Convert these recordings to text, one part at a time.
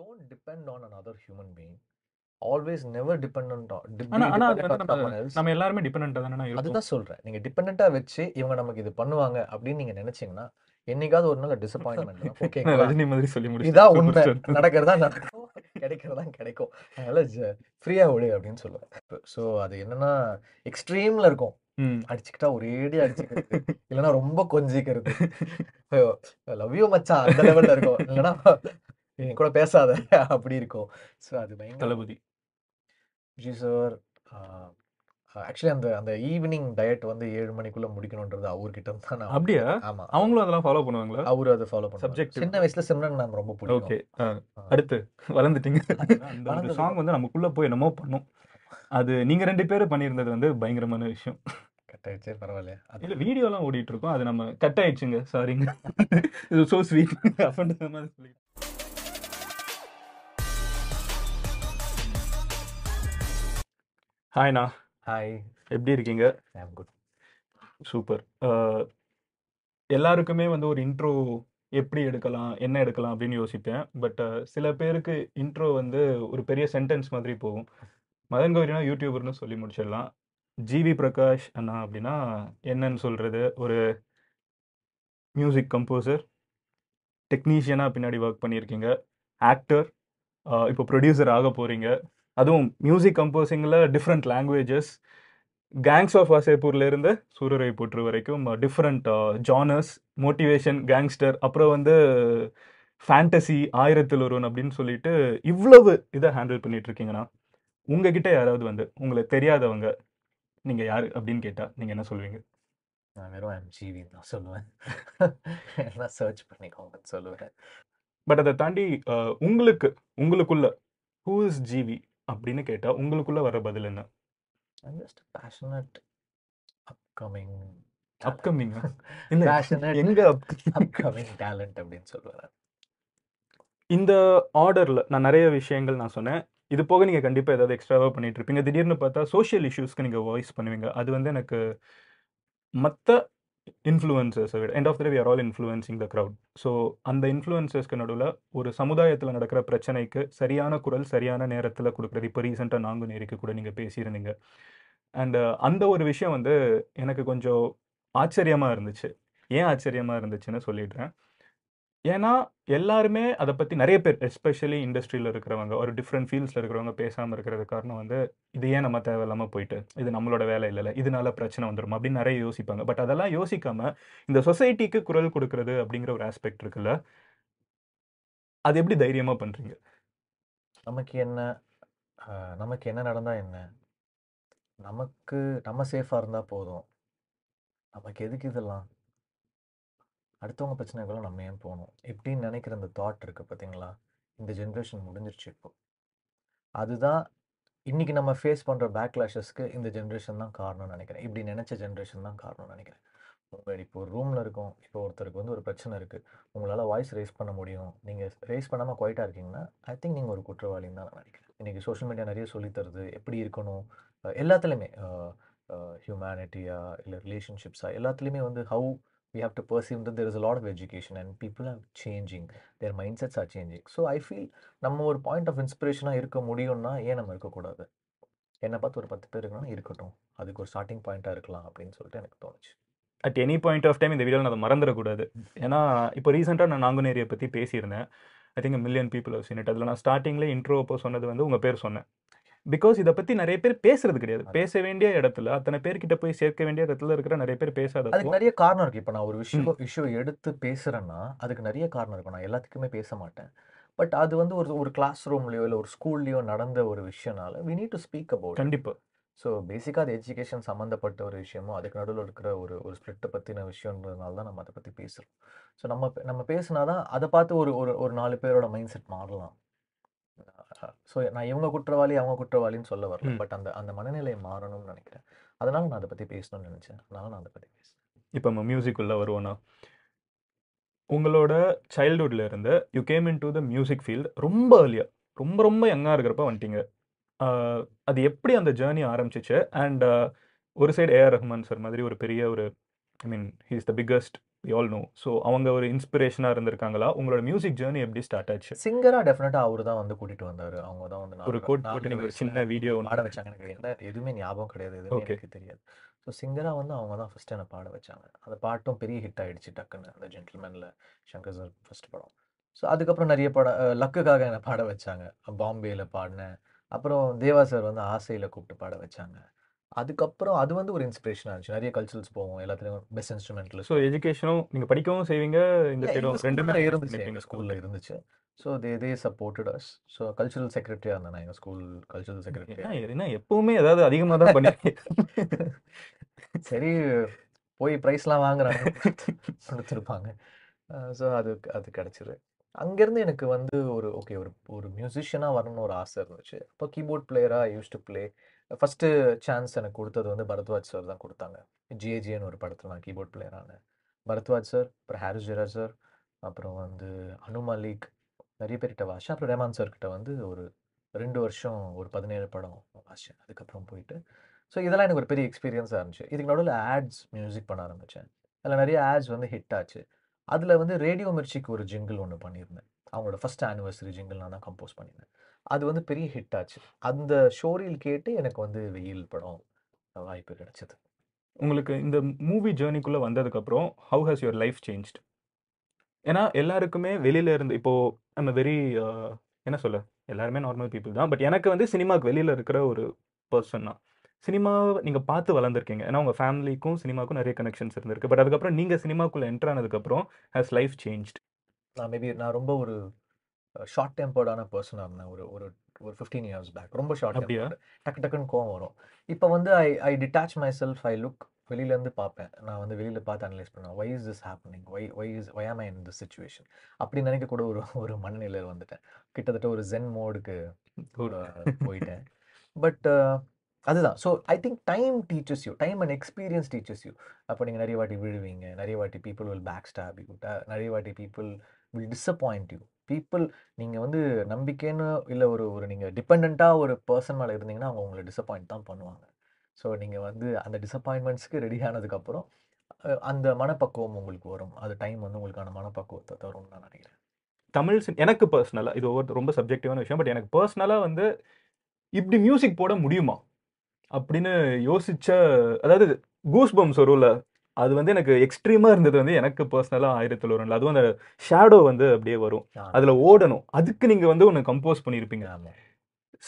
don't depend on another human being. ஆனா ஆனா dependent வந்து on நம்ம எல்லாருமே டிபெண்டா தானே இருக்கோம். அதுதான் சொல்றேன். நீங்க டிபெண்டா வச்சு இவங்க நமக்கு இது பண்ணுவாங்க அப்படின்னு நீங்க நினைச்சீங்கன்னா என்னைக்காவது ஒரு நாள் டிசப்பாயின்மெண்ட் ஓகேங்களா ரஜினி மாதிரி சொல்லி முடிச்சு இதான் உண்மை. நடக்கிறதா நடக்கும். கிடைக்கிறதா கிடைக்கும். அதனால ஃப்ரீயா விடு அப்படின்னு சொல்லுவேன். ஸோ அது என்னன்னா எக்ஸ்ட்ரீம்ல இருக்கும். அடிச்சுக்கிட்டா ஒரேடி அடிச்சுக்கிறது. இல்லைன்னா ரொம்ப கொஞ்சிக்கிறது. லவ் யூ மச்சான். அந்த லெவல்ல இருக்கும். இல்லைன்னா என் கூட பேசாத அப்படி இருக்கும். ஸோ அது பயங்கர தளபதி. ஜி சார் ஆக்சுவலி அந்த அந்த ஈவினிங் டயட் வந்து ஏழு மணிக்குள்ள முடிக்கணுன்றது அவர்கிட்ட தான் நான் அப்படியா? ஆமா. அவங்களும் அதெல்லாம் ஃபாலோ பண்ணுவாங்களா? அவரு அதை ஃபாலோ பண்ணுவாரு. Subjective. சின்ன வயசுல சிம்ரன் மேம் ரொம்ப ஓகே. பிடிக்கும் அடுத்து வளர்ந்துட்டீங்க. அந்த சாங் வந்து நமக்குள்ள போய் என்னமோ பண்ணும். அது நீங்க ரெண்டு பேரும் பண்ணியிருந்தது வந்து பயங்கரமான விஷயம். கட் ஆயிடுச்சே பரவாயில்ல அது இல்ல வீடியோலாம் ஓடிட்டு இருக்கோம். அது நம்ம கட் ஆயிடுச்சுங்க. சாரிங்க இது சோ ஸ்வீட் அஃபண்ட் மாதிரி சொல்லி ஹாய்ண்ணா ஹாய் எப்படி இருக்கீங்க? Good super. எல்லாருக்குமே வந்து ஒரு இன்ட்ரோ எப்படி எடுக்கலாம் என்ன எடுக்கலாம் அப்படின்னு யோசிப்பேன். பட் சில பேருக்கு இன்ட்ரோ வந்து ஒரு பெரிய சென்டென்ஸ் மாதிரி போகும். மதன் கௌரினா யூடியூபர்னு சொல்லி முடிச்சிடலாம். ஜிவி பிரகாஷ் அண்ணா அப்படின்னா என்னன்னு சொல்கிறது ஒரு மியூசிக் கம்போசர் டெக்னீஷியனாக பின்னாடி ஒர்க் பண்ணியிருக்கீங்க. ஆக்டர் இப்போ ப்ரொடியூசர் ஆக போகிறீங்க அதுவும் மியூசிக் கம்போசிங்கில் டிஃப்ரெண்ட் லாங்குவேஜஸ் கேங்ஸ் ஆஃப் வாசேப்பூர்ல இருந்து சூரரை போற்று வரைக்கும் டிஃப்ரெண்ட் ஜானர்ஸ் மோட்டிவேஷன் கேங்ஸ்டர் அப்புறம் வந்து ஃபேண்டசி ஆயிரத்தில் ஒருவன் அப்படின்னு சொல்லிட்டு இவ்வளவு இதை ஹேண்டில் பண்ணிட்டு இருக்கீங்கன்னா உங்ககிட்ட யாராவது வந்து உங்களை தெரியாதவங்க நீங்க யாரு அப்படின்னு கேட்டா நீங்க என்ன சொல்லுவீங்க நான் வெறும் ஐம் ஜிவி தான் சொல்லுவேன். எல்லாம் சர்ச் பண்ணிக்கோங்கன்னு சொல்லுவேன். பட் அதை தாண்டி அஹ், உங்களுக்கு உங்களுக்குள்ள ஹூ இஸ் ஜிவி அப்படின்னு கேட்டா உங்களுக்குள்ள வர பதில் என்ன? I'm just passionate upcoming upcoming இல்ல பேஷனட் எங்க அப்கமிங் டேலண்ட் அப்படின்னு சொல்லுவேன் இந்த ஆர்டரில் நான் நிறைய விஷயங்கள் நான் சொன்னேன். இது போக நீங்கள் கண்டிப்பாக ஏதாவது எக்ஸ்ட்ராவாக பண்ணிட்டு இருப்பீங்க. திடீர்னு பார்த்தா சோஷியல் இஷ்யூஸ்க்கு நீங்கள் வாய்ஸ் பண்ணுவீங்க. அது வந்து எனக்கு மற்ற இன்ஃப்ளூயன்சர்ஸை விட end of the we are all influencing the crowd so அந்த இன்ஃப்ளூயன்சர்ஸ்க்கு நடுவில் ஒரு சமுதாயத்தில் நடக்கிற பிரச்சனைக்கு சரியான குரல் சரியான நேரத்தில் கொடுக்குறது இப்போ ரீசெண்டாக நாங்குநேரிக்கு கூட நீங்கள் பேசியிருந்தீங்க. அண்டு அந்த ஒரு விஷயம் வந்து எனக்கு கொஞ்சம் ஆச்சரியமாக இருந்துச்சு. ஏன் ஆச்சரியமாக இருந்துச்சுன்னு சொல்லிடுறேன். ஏன்னா எல்லாருமே அதை பற்றி நிறைய பேர் எஸ்பெஷலி இண்டஸ்ட்ரியில் இருக்கிறவங்க ஒரு டிஃப்ரெண்ட் ஃபீல்ட்ஸில் இருக்கிறவங்க பேசாமல் இருக்கிறது காரணம் வந்து இது ஏன் நம்ம தேவையில்லாமல் போயிட்டு இது நம்மளோட வேலை இல்லைல்ல இதனால பிரச்சனை வந்துடும் அப்படின்னு நிறைய யோசிப்பாங்க. பட் அதெல்லாம் யோசிக்காமல் இந்த சொசைட்டிக்கு குரல் கொடுக்கறது அப்படிங்கிற ஒரு ஆஸ்பெக்ட் இருக்குல்ல அது எப்படி தைரியமாக பண்ணுறீங்க நமக்கு என்ன நமக்கு என்ன நடந்தால் என்ன? நமக்கு நம்ம சேஃபாக இருந்தால் போதும். நமக்கு எதுக்கு இதெல்லாம்? அடுத்தவங்க பிரச்சனைகளும் நம்ம ஏன் போகணும்? இப்படின்னு நினைக்கிற அந்த தாட் இருக்குது பார்த்தீங்களா? இந்த ஜென்ரேஷன் முடிஞ்சிருச்சு இப்போ. அதுதான் இன்றைக்கி நம்ம ஃபேஸ் பண்ணுற பேக்லாஷஸ்க்கு இந்த ஜென்ரேஷன் தான் காரணம்னு நினைக்கிறேன். இப்படி நினச்ச ஜென்ரேஷன் தான் காரணம்னு நினைக்கிறேன். உங்கள் இப்போ ஒரு ரூமில் இருக்கும். இப்போ ஒருத்தருக்கு வந்து ஒரு பிரச்சனை இருக்குது உங்களால் வாய்ஸ் ரேஸ் பண்ண முடியும். நீங்கள் ரேஸ் பண்ணாமல் குவைட்டாக இருக்கீங்கன்னா ஐ திங்க் நீங்கள் ஒரு குற்றவாளின்னு தான் நான் நினைக்கிறேன். இன்னைக்கு சோஷியல் மீடியா நிறைய சொல்லித் தருது. எப்படி இருக்கணும்? எல்லாத்துலேயுமே ஹியூமனிட்டியா இல்லை ரிலேஷன்ஷிப்ஸா எல்லாத்துலேயுமே வந்து how we have to perceive that there is a lot of education and people are changing their mindsets are changing. So i feel நம்ம ஒரு பாயிண்ட் ஆஃப் இன்ஸ்பிரேஷனாக இருக்க முடியும்னா ஏன் நம்ம இருக்கக்கூடாது என்னை பார்த்து ஒரு பத்து பேர் இருக்கணும் இருக்கட்டும். அதுக்கு ஒரு ஸ்டார்டிங் பாயிண்ட்டாக இருக்கலாம் அப்படின்னு சொல்லிட்டு எனக்கு தோணுச்சு. At any point of time இந்த வீடியோவில் நான் அதை மறந்துடக்கூடாது ஏன்னா இப்போ ரீசெண்டாக நான் நாங்குநேரியை பற்றி பேசியிருந்தேன். I think million people have seen it அதில் நான் ஸ்டார்டிங்கில் இன்ட்ரோ அப்போ சொன்னது வந்து உங்கள் பேர் சொன்னேன். பிகாஸ் இதை பற்றி நிறைய பேர் பேசுறது கிடையாது. பேச வேண்டிய இடத்துல அத்தனை பேர்கிட்ட போய் சேர்க்க வேண்டிய இடத்துல இருக்கிற நிறைய பேர் பேசாத அதுக்கு நிறைய காரணம் இருக்கு. இப்போ நான் ஒரு விஷயம் இஷ்யூ எடுத்து பேசுறேன்னா அதுக்கு நிறைய காரணம் இருக்கும் நான் எல்லாத்துக்குமே பேச மாட்டேன். பட் அது வந்து ஒரு ஒரு கிளாஸ் ரூம்லயோ இல்லை ஒரு ஸ்கூல்லையோ நடந்த ஒரு விஷயம்னால we need to speak about கண்டிப்பாக ஸோ பேசிக்காக அது எஜுகேஷன் சம்மந்தப்பட்ட ஒரு விஷயமோ அதுக்கு நடுவில் இருக்கிற ஒரு ஒரு ஸ்பிரிட்டை பற்றின விஷயன்றதுனால தான் நம்ம அதை பற்றி பேசுகிறோம் ஸோ நம்ம நம்ம பேசினா தான் அதை பார்த்து ஒரு ஒரு ஒரு நாலு பேரோட மைண்ட் செட் மாறலாம். ஸோ நான் இவங்க குற்றவாளி அவங்க குற்றவாளின்னு சொல்ல வரல. பட் அந்த அந்த மனநிலை மாறணும்னு நினைக்கிறேன். அதனால நான் அதை பற்றி பேசணும்னு நினச்சேன். அதனால நான் அதை பற்றி பேசுகிறேன் இப்போ நம்ம மியூசிக் உள்ள வருவோம்னா உங்களோட சைல்ட்ஹுட்ல இருந்து you came into the music field ரொம்ப ஏர்லியா ரொம்ப ரொம்ப யங்காக இருக்கிறப்ப வந்துட்டீங்க. அது எப்படி அந்த ஜேர்னி ஆரம்பிச்சிச்சு? அண்ட் ஒரு சைடு ஏஆர் ரஹ்மான் சார் மாதிரி ஒரு பெரிய ஒரு I mean he's the biggest we all know so அவங்க ஒரு இன்ஸ்பிரேஷனாக இருந்திருக்காங்களா? உங்களோட மியூசிக் ஜேர்னி எப்படி ஸ்டார்ட் ஆச்சு? சிங்கரா டெஃபினட்டா அவரு தான் வந்து கூட்டிட்டு வந்தாரு. அவங்க தான் வந்து ஒரு கோட் போட்டு நீங்கள் ஒரு சின்ன வீடியோ பாட வச்சாங்க எனக்கு என்ன எதுவுமே ஞாபகம் கிடையாது. எதுவுமே எனக்கு தெரியாது. ஸோ சிங்கரா வந்து அவங்க தான் ஃபர்ஸ்ட் என்னை பாட வச்சாங்க. அந்த பாட்டும் பெரிய ஹிட் ஆயிடுச்சு டக்குன்னு அந்த ஜென்டில்மேனில் சங்கர் சார் ஃபர்ஸ்ட் படம். ஸோ அதுக்கப்புறம் நிறைய அஹ், லக்குக்காக என்னை பாட வச்சாங்க. பாம்பேல பாடினேன் அப்புறம் தேவா சார் வந்து ஆசையில் கூப்பிட்டு பாட வச்சாங்க. அதுக்கப்புறம் அது வந்து ஒரு இன்ஸ்பிரேஷனாக இருந்துச்சு. நிறைய கல்ச்சரல்ஸ் போவோம் எல்லாத்துலேயும் பெஸ்ட் இன்ஸ்ட்ருமெண்ட்ல ஸோ எஜுகேஷனும் நீங்கள் படிக்கவும் செய்வீங்க இந்த சைடும் ரெண்டுமே இருந்துச்சு. எங்க பண்ணிப்பீங்க ஸ்கூல்ல இருந்துச்சு. So they they supported us so cultural செக்ரட்டரியா இருந்தேன் நான் எங்க ஸ்கூல் கல்ச்சுரல் செக்ரட்டரியா என்ன என்ன எப்பவுமே ஏதாவது அதிகமாக தான் பண்ணிருக்கீங்க சரி போய் ப்ரைஸ்லாம் வாங்குறாங்க. கொடுத்துருப்பாங்க. ஸோ அது அது கிடச்சிரு அங்கேருந்து எனக்கு வந்து ஒரு ஓகே ஒரு ஒரு மியூசிஷியனாக வரணும்னு ஒரு ஆசை இருந்துச்சு. அப்போ கீபோர்ட் பிளேயராக used to play first chance எனக்கு கொடுத்தது வந்து பரத்வாஜ் சார் தான் கொடுத்தாங்க. ஜிஏஜின்னு ஒரு படத்தில் நான் கீபோர்ட் பிளேயரான பரத்வாஜ் சார் அப்புறம் ஹாரிஸ் ஜெராஜ் சார் அப்புறம் வந்து அனு மலிக் நிறைய பேர்கிட்ட வாஷா அப்புறம் ரேமான் சார்கிட்ட வந்து ஒரு ரெண்டு வருஷம் ஒரு பதினேழு படம் வாஷேன் அதுக்கப்புறம் போயிட்டு ஸோ இதெல்லாம் எனக்கு ஒரு பெரிய எக்ஸ்பீரியன்ஸாக இருந்துச்சு. இதுக்கு நடுவில் ஆட்ஸ் மியூசிக் பண்ண ஆரம்பித்தேன் அதில் நிறைய ஆட்ஸ் வந்து ஹிட் ஆச்சு. அதில் வந்து ரேடியோ மிர்ச்சிக்கு ஒரு ஜிங்கிள் ஒன்று பண்ணியிருந்தேன். அவங்களோட ஃபஸ்ட் ஆனிவர்சரி ஜிங்கிள் நான் தான் கம்போஸ் பண்ணியிருந்தேன். அது வந்து பெரிய ஹிட் ஆச்சு. அந்த ஷோரில் கேட்டு எனக்கு வந்து வெயில் படம் வாய்ப்பு கிடைச்சது. உங்களுக்கு இந்த மூவி ஜேர்னிக்குள்ளே வந்ததுக்கப்புறம் how has your life changed ஏன்னா எல்லாருக்குமே வெளியில இருந்து இப்போ நம்ம வெரி என்ன சொல்ல? எல்லாருமே நார்மல் பீப்புள் தான். பட் எனக்கு வந்து சினிமாவுக்கு வெளியில இருக்கிற ஒரு பர்சன் தான். சினிமாவை நீங்கள் பார்த்து வளர்ந்துருக்கீங்க. ஏன்னா உங்கள் ஃபேமிலிக்கும் சினிமாவுக்கும் நிறைய கனெக்ஷன்ஸ் இருந்திருக்கு. பட் அதுக்கப்புறம் நீங்கள் சினிமாக்குள்ளே என்டர் ஆனதுக்கப்புறம் ஹேஸ் லைஃப் சேஞ்ச்ட் நான் மேபி நான் ரொம்ப ஒரு ஷார்ட் டெம்பர்டான பர்சனாக இருந்தேன். ஒரு ஒரு ஒரு ஃபிஃப்டீன் இயர்ஸ் பேக் ரொம்ப ஷார்ட் அப்படியா? டெம்பர்டு டக்கு டக்குன்னு கோவம் வரும். இப்போ வந்து I I detach myself I look வெளியிலேருந்து பார்ப்பேன். நான் வந்து வெளியில் பார்த்து அனலைஸ் பண்ணுவேன். Why is this happening why why is why am I in this situation அப்படி நினைக்க கூட ஒரு ஒரு மனநிலையில் வந்துட்டேன். கிட்டத்தட்ட ஒரு ஜென் மோடுக்கு போயிட்டேன். பட் அதுதான். So I think time teachers you time and experience teachers you அப்போ நீங்கள் நிறைய வாட்டி விழுவீங்க. நிறைய வாட்டி people will back stop you நிறைய வாட்டி people will disappoint you people நீங்கள் வந்து நம்பிக்கைன்னு இல்லை ஒரு ஒரு நீங்கள் டிபெண்ட்டாக ஒரு பர்சன் மேலே இருந்தீங்கன்னா அவங்க உங்களை டிசப்பாயிண்ட் தான் பண்ணுவாங்க. ஸோ நீங்கள் வந்து அந்த டிசப்பாயின்மெண்ட்ஸ்க்கு ரெடி ஆனதுக்கப்புறம் அந்த மனப்பக்குவம் உங்களுக்கு வரும். அது டைம் வந்து உங்களுக்கான மனப்பக்குவத்தை தரும்னு நான் நினைக்கிறேன். தமிழ் சின் எனக்கு பர்சனலாக இது ஒவ்வொரு ரொம்ப சப்ஜெக்டிவான விஷயம் பட் எனக்கு பர்சனலாக வந்து இப்படி மியூசிக் போட முடியுமா? அப்படின்னு யோசிச்ச அதாவது கூஸ் பம்ஸ் வரும்ல அது வந்து எனக்கு எக்ஸ்ட்ரீமாக இருந்தது வந்து எனக்கு பர்சனலாக ஆயிரத்தி தொள்ளாயிரம் அதுவும் அந்த ஷேடோ வந்து அப்படியே வரும். அதில் ஓடணும். அதுக்கு நீங்கள் வந்து ஒன்று கம்போஸ் பண்ணியிருப்பீங்க ஆமாம்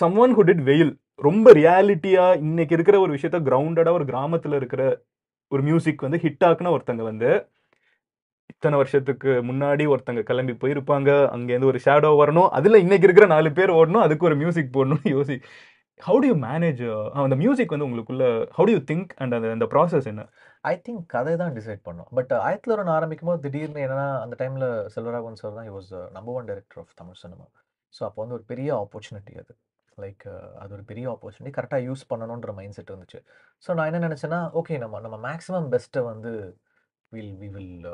சம்ஒன் who did வெயில் ரொம்ப ரியாலிட்டியா இன்னைக்கு இருக்கிற ஒரு விஷயத்த கிரவுண்டடா ஒரு கிராமத்துல இருக்கிற ஒரு மியூசிக் வந்து ஹிட் ஆக்குன ஒருத்தங்க வந்து இத்தனை வருஷத்துக்கு முன்னாடி ஒருத்தங்க கிளம்பி போயிருப்பாங்க. அங்கேருந்து ஒரு ஷேடோ வரணும். அதுல இன்னைக்கு இருக்கிற நாலு பேர் ஓடணும். அதுக்கு ஒரு மியூசிக் போடணும்னு யோசி ஹவு டு யூ மேனேஜ் அந்த மியூசிக் வந்து உங்களுக்குள்ள how do you think and அந்த அந்த ப்ராசஸ் என்ன? ஐ திங்க் கதை தான் டிசைட் பண்ணோம். பட் ஆயிரத்தி ஒன்று ஆரம்பிக்கும் போது திடீர்னு என்னன்னா அந்த டைமில் செல்வராகவன் சார் தான் was number one director of Tamil cinema so அப்போ வந்து ஒரு பெரிய ஆப்பர்ச்சுனிட்டி அது. லைக் அது ஒரு பெரிய ஆப்பர்ச்சுனிட்டி கரெக்டாக யூஸ் பண்ணணுன்ற மைண்ட் செட் இருந்துச்சு. ஸோ நான் என்ன நினச்சேன்னா ஓகே நம்ம நம்ம மேக்ஸிமம் பெஸ்ட்டை வந்து will we will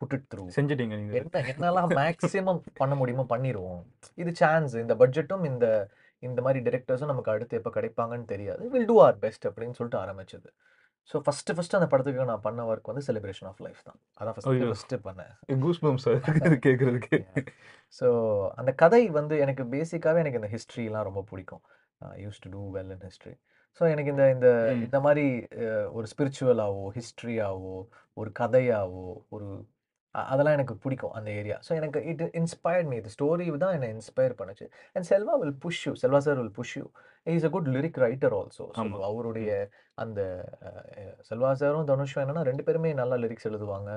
put it through செஞ்சிட்டீங்க நீங்க. என்ன என்னெல்லாம் மேக்ஸிமம் பண்ண முடியுமோ பண்ணிடுவோம் இது சான்ஸ் இந்த பட்ஜெட்டும் இந்த இந்த மாதிரி டிரெக்டர்ஸும் நமக்கு அடுத்து எப்போ கிடைப்பாங்கன்னு தெரியாது. வில் டூ ஆர் பெஸ்ட் அப்படின்னு சொல்லிட்டு ஆரம்பிச்சது. ஸோ ஃபஸ்ட்டு ஃபஸ்ட்டு அந்த படத்துக்கு நான் பண்ண ஒர்க் வந்து செலிப்ரேஷன் ஆஃப் லைஃப் தான். அதான் ஃபஸ்ட்டு. ஃபஸ்ட்டு பண்ணேன். கூஸ் பம்ஸ் கேட்கறதுக்கு ஸோ அந்த கதை வந்து எனக்கு பேசிக்காகவே எனக்கு இந்த ஹிஸ்ட்ரிலாம் ரொம்ப பிடிக்கும். Used to do well in history so எனக்கு இந்த இந்த. இந்த மாதிரி அஹ், ஒரு ஸ்பிரிச்சுவலாவோ ஹிஸ்ட்ரியாவோ ஒரு கதையாவோ ஒரு அதெல்லாம் எனக்கு பிடிக்கும் அந்த ஏரியா. ஸோ எனக்கு இட் இன்ஸ்பயர்ட் மீ இந்த ஸ்டோரி தான் என்னை இன்ஸ்பயர் பண்ணுச்சு. And Selva will push you Selva sir will push you is a good lyric writer also. அவருடைய அந்த செல்வா சாரும் தனுஷும் என்னன்னா ரெண்டு பேருமே நல்லா லிரிக்ஸ் எழுதுவாங்க.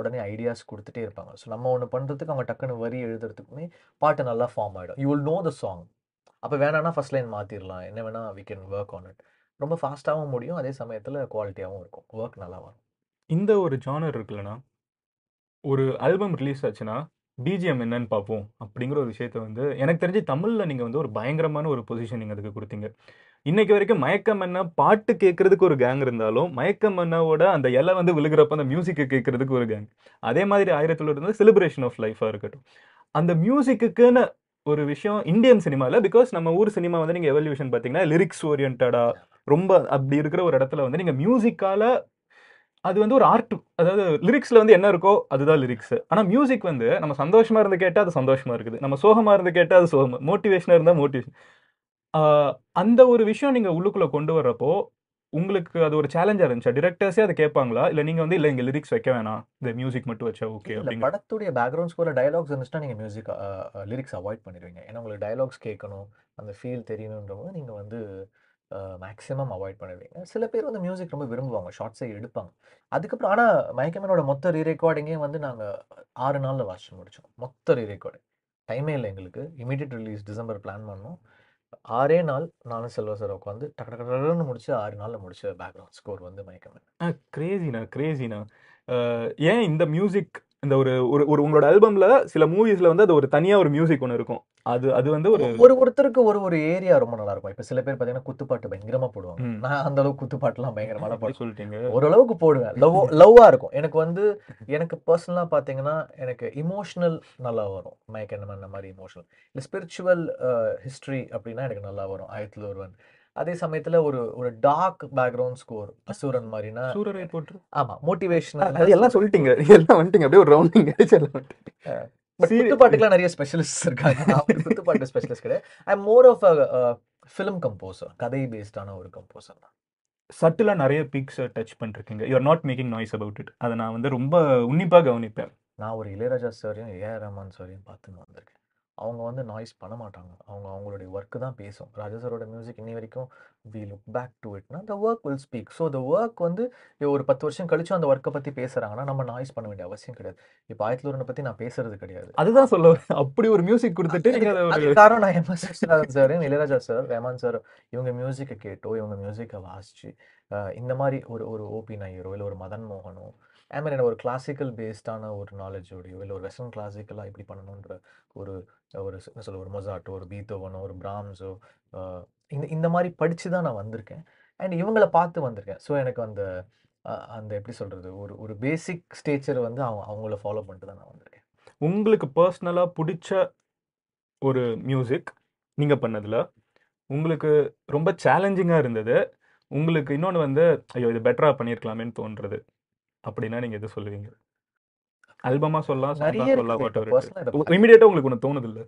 உடனே ஐடியாஸ் கொடுத்துட்டே இருப்பாங்க. ஸோ நம்ம ஒன்று பண்ணுறதுக்கு அவங்க டக்குன்னு வரி எழுதுறதுக்குமே பாட்டு நல்லா ஃபார்ம் ஆகிடும் you will know the song அப்போ வேணான்னா ஃபர்ஸ்ட் லைன் மாற்றிடலாம் என்ன வேணால் we can work on it ரொம்ப ஃபாஸ்ட்டாகவும் முடியும். அதே சமயத்தில் குவாலிட்டியாகவும் இருக்கும். ஒர்க் நல்லா வரும். இந்த ஒரு ஜானர் இருக்குல்லண்ணா? ஒரு ஆல்பம் ரிலீஸ் ஆச்சுன்னா பிஜிஎம் என்னன்னு பார்ப்போம் அப்படிங்கிற ஒரு விஷயத்த வந்து எனக்கு தெரிஞ்சு தமிழில் நீங்கள் வந்து ஒரு பயங்கரமான ஒரு பொசிஷன் நீங்கள் அதுக்கு கொடுத்தீங்க. இன்னைக்கு வரைக்கும் மயக்கம் என்ன பாட்டு கேட்கறதுக்கு ஒரு கேங் இருந்தாலும் மயக்கம் என்னவோட அந்த இலை வந்து விழுகிறப்ப அந்த மியூசிக்கை கேட்கறதுக்கு ஒரு கேங் அதே மாதிரி ஆயிரத்தி தொள்ளாயிரத்தி செலிப்ரேஷன் ஆஃப் லைஃபாக இருக்கட்டும். அந்த மியூசிக்குன்னு ஒரு விஷயம் இந்தியன் சினிமாவில் பிகாஸ் நம்ம ஊர் சினிமா வந்து நீங்கள் எவல்யூஷன் பார்த்தீங்கன்னா லிரிக்ஸ் ஓரியன்டாக ரொம்ப அப்படி இருக்கிற ஒரு இடத்துல வந்து நீங்கள் மியூசிக்கால அது வந்து ஒரு ஆர்ட் அதாவது லிரிக்ஸ்ல வந்து என்ன இருக்கோ அதுதான் லிரிக்ஸ் ஆனா மியூசிக் வந்து நம்ம சந்தோஷமா இருந்து கேட்டா அது சந்தோஷமா இருக்குது. நம்ம சோகமா இருந்து கேட்டா அது சோகமா. மோட்டிவேஷனா இருந்தா மோட்டிவேஷன் அந்த ஒரு விஷயம் நீங்க உள்ளுக்குள்ள கொண்டு வர்றப்போ உங்களுக்கு அது ஒரு சேலஞ்சா இருந்துச்சா? டிரெக்டர்ஸே அதை கேட்பாங்களா? இல்ல நீங்க வந்து இல்ல இங்க லிரிக்ஸ் வைக்க வேணாம். இந்த மியூசிக் மட்டும் வச்சா ஓகே அப்படிங்க படத்துடைய பேக்ரவுண்ட் ஸ்கோர்ல டயலாக்ஸ் இருந்துச்சுன்னா நீங்க மியூசிக் லிரிக்ஸ் அவாய்ட் பண்ணிடுவீங்க. ஏன்னா உங்களுக்கு டயலாக்ஸ் கேட்கணும். அந்த ஃபீல் தெரியணுன்றவங்க நீங்க வந்து மேக்ஸிமம் அவாய்ட் பண்ணுவீங்க சில பேர் வந்து மியூசிக் ரொம்ப விரும்புவாங்க ஷார்ட்ஸே எடுப்பாங்க. அதுக்கப்புறம் ஆனால் மயக்கமேனோட மொத்த ரீ ரெக்கார்டிங்கே வந்து நாங்கள் ஆறு நாளில் வாசிச்சு முடித்தோம் மொத்த ரீ ரெக்கார்டிங் டைமே இல்லை எங்களுக்கு. இமீடியட் ரிலீஸ் டிசம்பர் பிளான் பண்ணோம். ஆறே நாள் நானும் செல்வ சார் உட்காந்து டக்கு டக்குன்னு முடிச்சு ஆறு நாளில் முடிச்ச பேக்ரவுண்ட் ஸ்கோர் வந்து மைக்கமன் கிரேசிண்ணா கிரேசிண்ணா ஏன் இந்த மியூசிக் இந்த ஒரு ஒரு ஒரு உங்களோட ஆல்பம்ல சில மூவிஸ்ல வந்து அது ஒரு தனியா ஒரு மியூசிக் ஒன்று இருக்கும். அது அது வந்து ஒரு ஒரு ஒருத்தருக்கு ஒரு ஒரு ஏரியா ரொம்ப நல்லா இருக்கும் இப்போ சில பேர் பார்த்தீங்கன்னா குத்துப்பாட்டு பயங்கரமா போடுவாங்க. நான் அந்த அளவுக்கு குத்துப்பாட்டுலாம் பயங்கரமான பாட்டு சொல்லிட்டீங்க? ஓரளவுக்கு போடுவேன். லவ் லவ்வா இருக்கும். எனக்கு வந்து எனக்கு பர்சனலாக பார்த்தீங்கன்னா எனக்கு இமோஷனல் நல்லா வரும். மயக்கம் அந்த மாதிரி இமோஷனல் இல்லை ஸ்பிரிச்சுவல் ஹிஸ்ட்ரி அப்படின்னா எனக்கு நல்லா வரும். ஆயிரத்தில் ஒருவன். அதே சமயத்துல ஒரு ஒரு டார்க் பேக்ரவுண்ட் ஸ்கோர் அசூரன் மாதிரினா சூரரை போட்டு ஆமா மோட்டிவேஷனல் அது எல்லாம் சொல்லிட்டீங்க. எல்லாம் வந்துட்டீங்க. அப்படியே ஒரு ரவுண்டிங் அடிச்சு எல்லாம் குத்துப்பாட்டுக்குலாம் நிறைய ஸ்பெஷலிஸ்ட் இருக்காங்க. குத்துப்பாட்டு ஸ்பெஷலிஸ்ட் கிடையாது. I more of film composer கதை பேஸ்டான ஒரு கம்போசர் தான். சட்டிலாக நிறைய பிக்ஸை டச் பண்ணிருக்கீங்க. You're not making noise about it அதை நான் வந்து ரொம்ப உன்னிப்பாக கவனிப்பேன். நான் ஒரு இளையராஜா சாரையும் ஏஆர் ரஹ்மான் சாரையும் பார்த்துன்னு வந்திருக்கேன். அவங்க வந்து நாய்ஸ் பண்ண மாட்டாங்க. அவங்க அவங்களுடைய ஒர்க்கு தான் பேசும். ராஜா சாரோட மியூசிக் இன்னி வரைக்கும் we look back to இட்னா the work will speak so the work வந்து ஒரு பத்து வருஷம் கழிச்சும் அந்த ஒர்க்கை பற்றி பேசுகிறாங்கன்னா நம்ம நாய்ஸ் பண்ண வேண்டிய அவசியம் கிடையாது. இப்போ ஆயிரத்தி பற்றி நான் பேசுறது கிடையாது. அதுதான் சொல்ல. அப்படி ஒரு மியூசிக் கொடுத்துட்டு காரணம் நான் sir Ilaiyaraaja sir Rahman sir இவங்க மியூசிக்கை கேட்டோ இவங்க மியூசிக்கை வாசிச்சு இந்த மாதிரி ஒரு ஒரு ஓபி நாயரோ இல்லை ஒரு மதன் மோகனோ ஐ ஒரு கிளாசிக்கல் பேஸ்டான ஒரு நாலேஜோடையோ இல்லை ஒரு வெஸ்டர்ன் கிளாசிக்கலாக எப்படி பண்ணணுன்ற ஒரு ஒரு என்ன சொல்ல ஒரு மொசாட்டோ ஒரு பீத்தோவனோ ஒரு பிராம்ஸோ இந்த இந்த மாதிரி படித்து தான் நான் வந்திருக்கேன். அண்ட் இவங்களை பார்த்து வந்திருக்கேன். ஸோ எனக்கு அந்த அந்த எப்படி சொல்கிறது ஒரு ஒரு பேசிக் ஸ்டேச்சர் வந்து அவங்க அவங்கள ஃபாலோ பண்ணிட்டு தான் நான் வந்திருக்கேன். உங்களுக்கு பர்சனலாக பிடிச்ச ஒரு மியூசிக் நீங்கள் பண்ணதில் உங்களுக்கு ரொம்ப சேலஞ்சிங்காக இருந்தது. உங்களுக்கு இன்னொன்று வந்து ஐயோ இது பெட்டராக பண்ணியிருக்கலாமேன்னு தோன்றது அப்படின்னா நீங்க எது சொல்லுவீங்க? ஆல்பமா சொல்லலாம் நிறைய இமீடியட்டாக உங்களுக்கு ஒன்று தோணுது இல்லை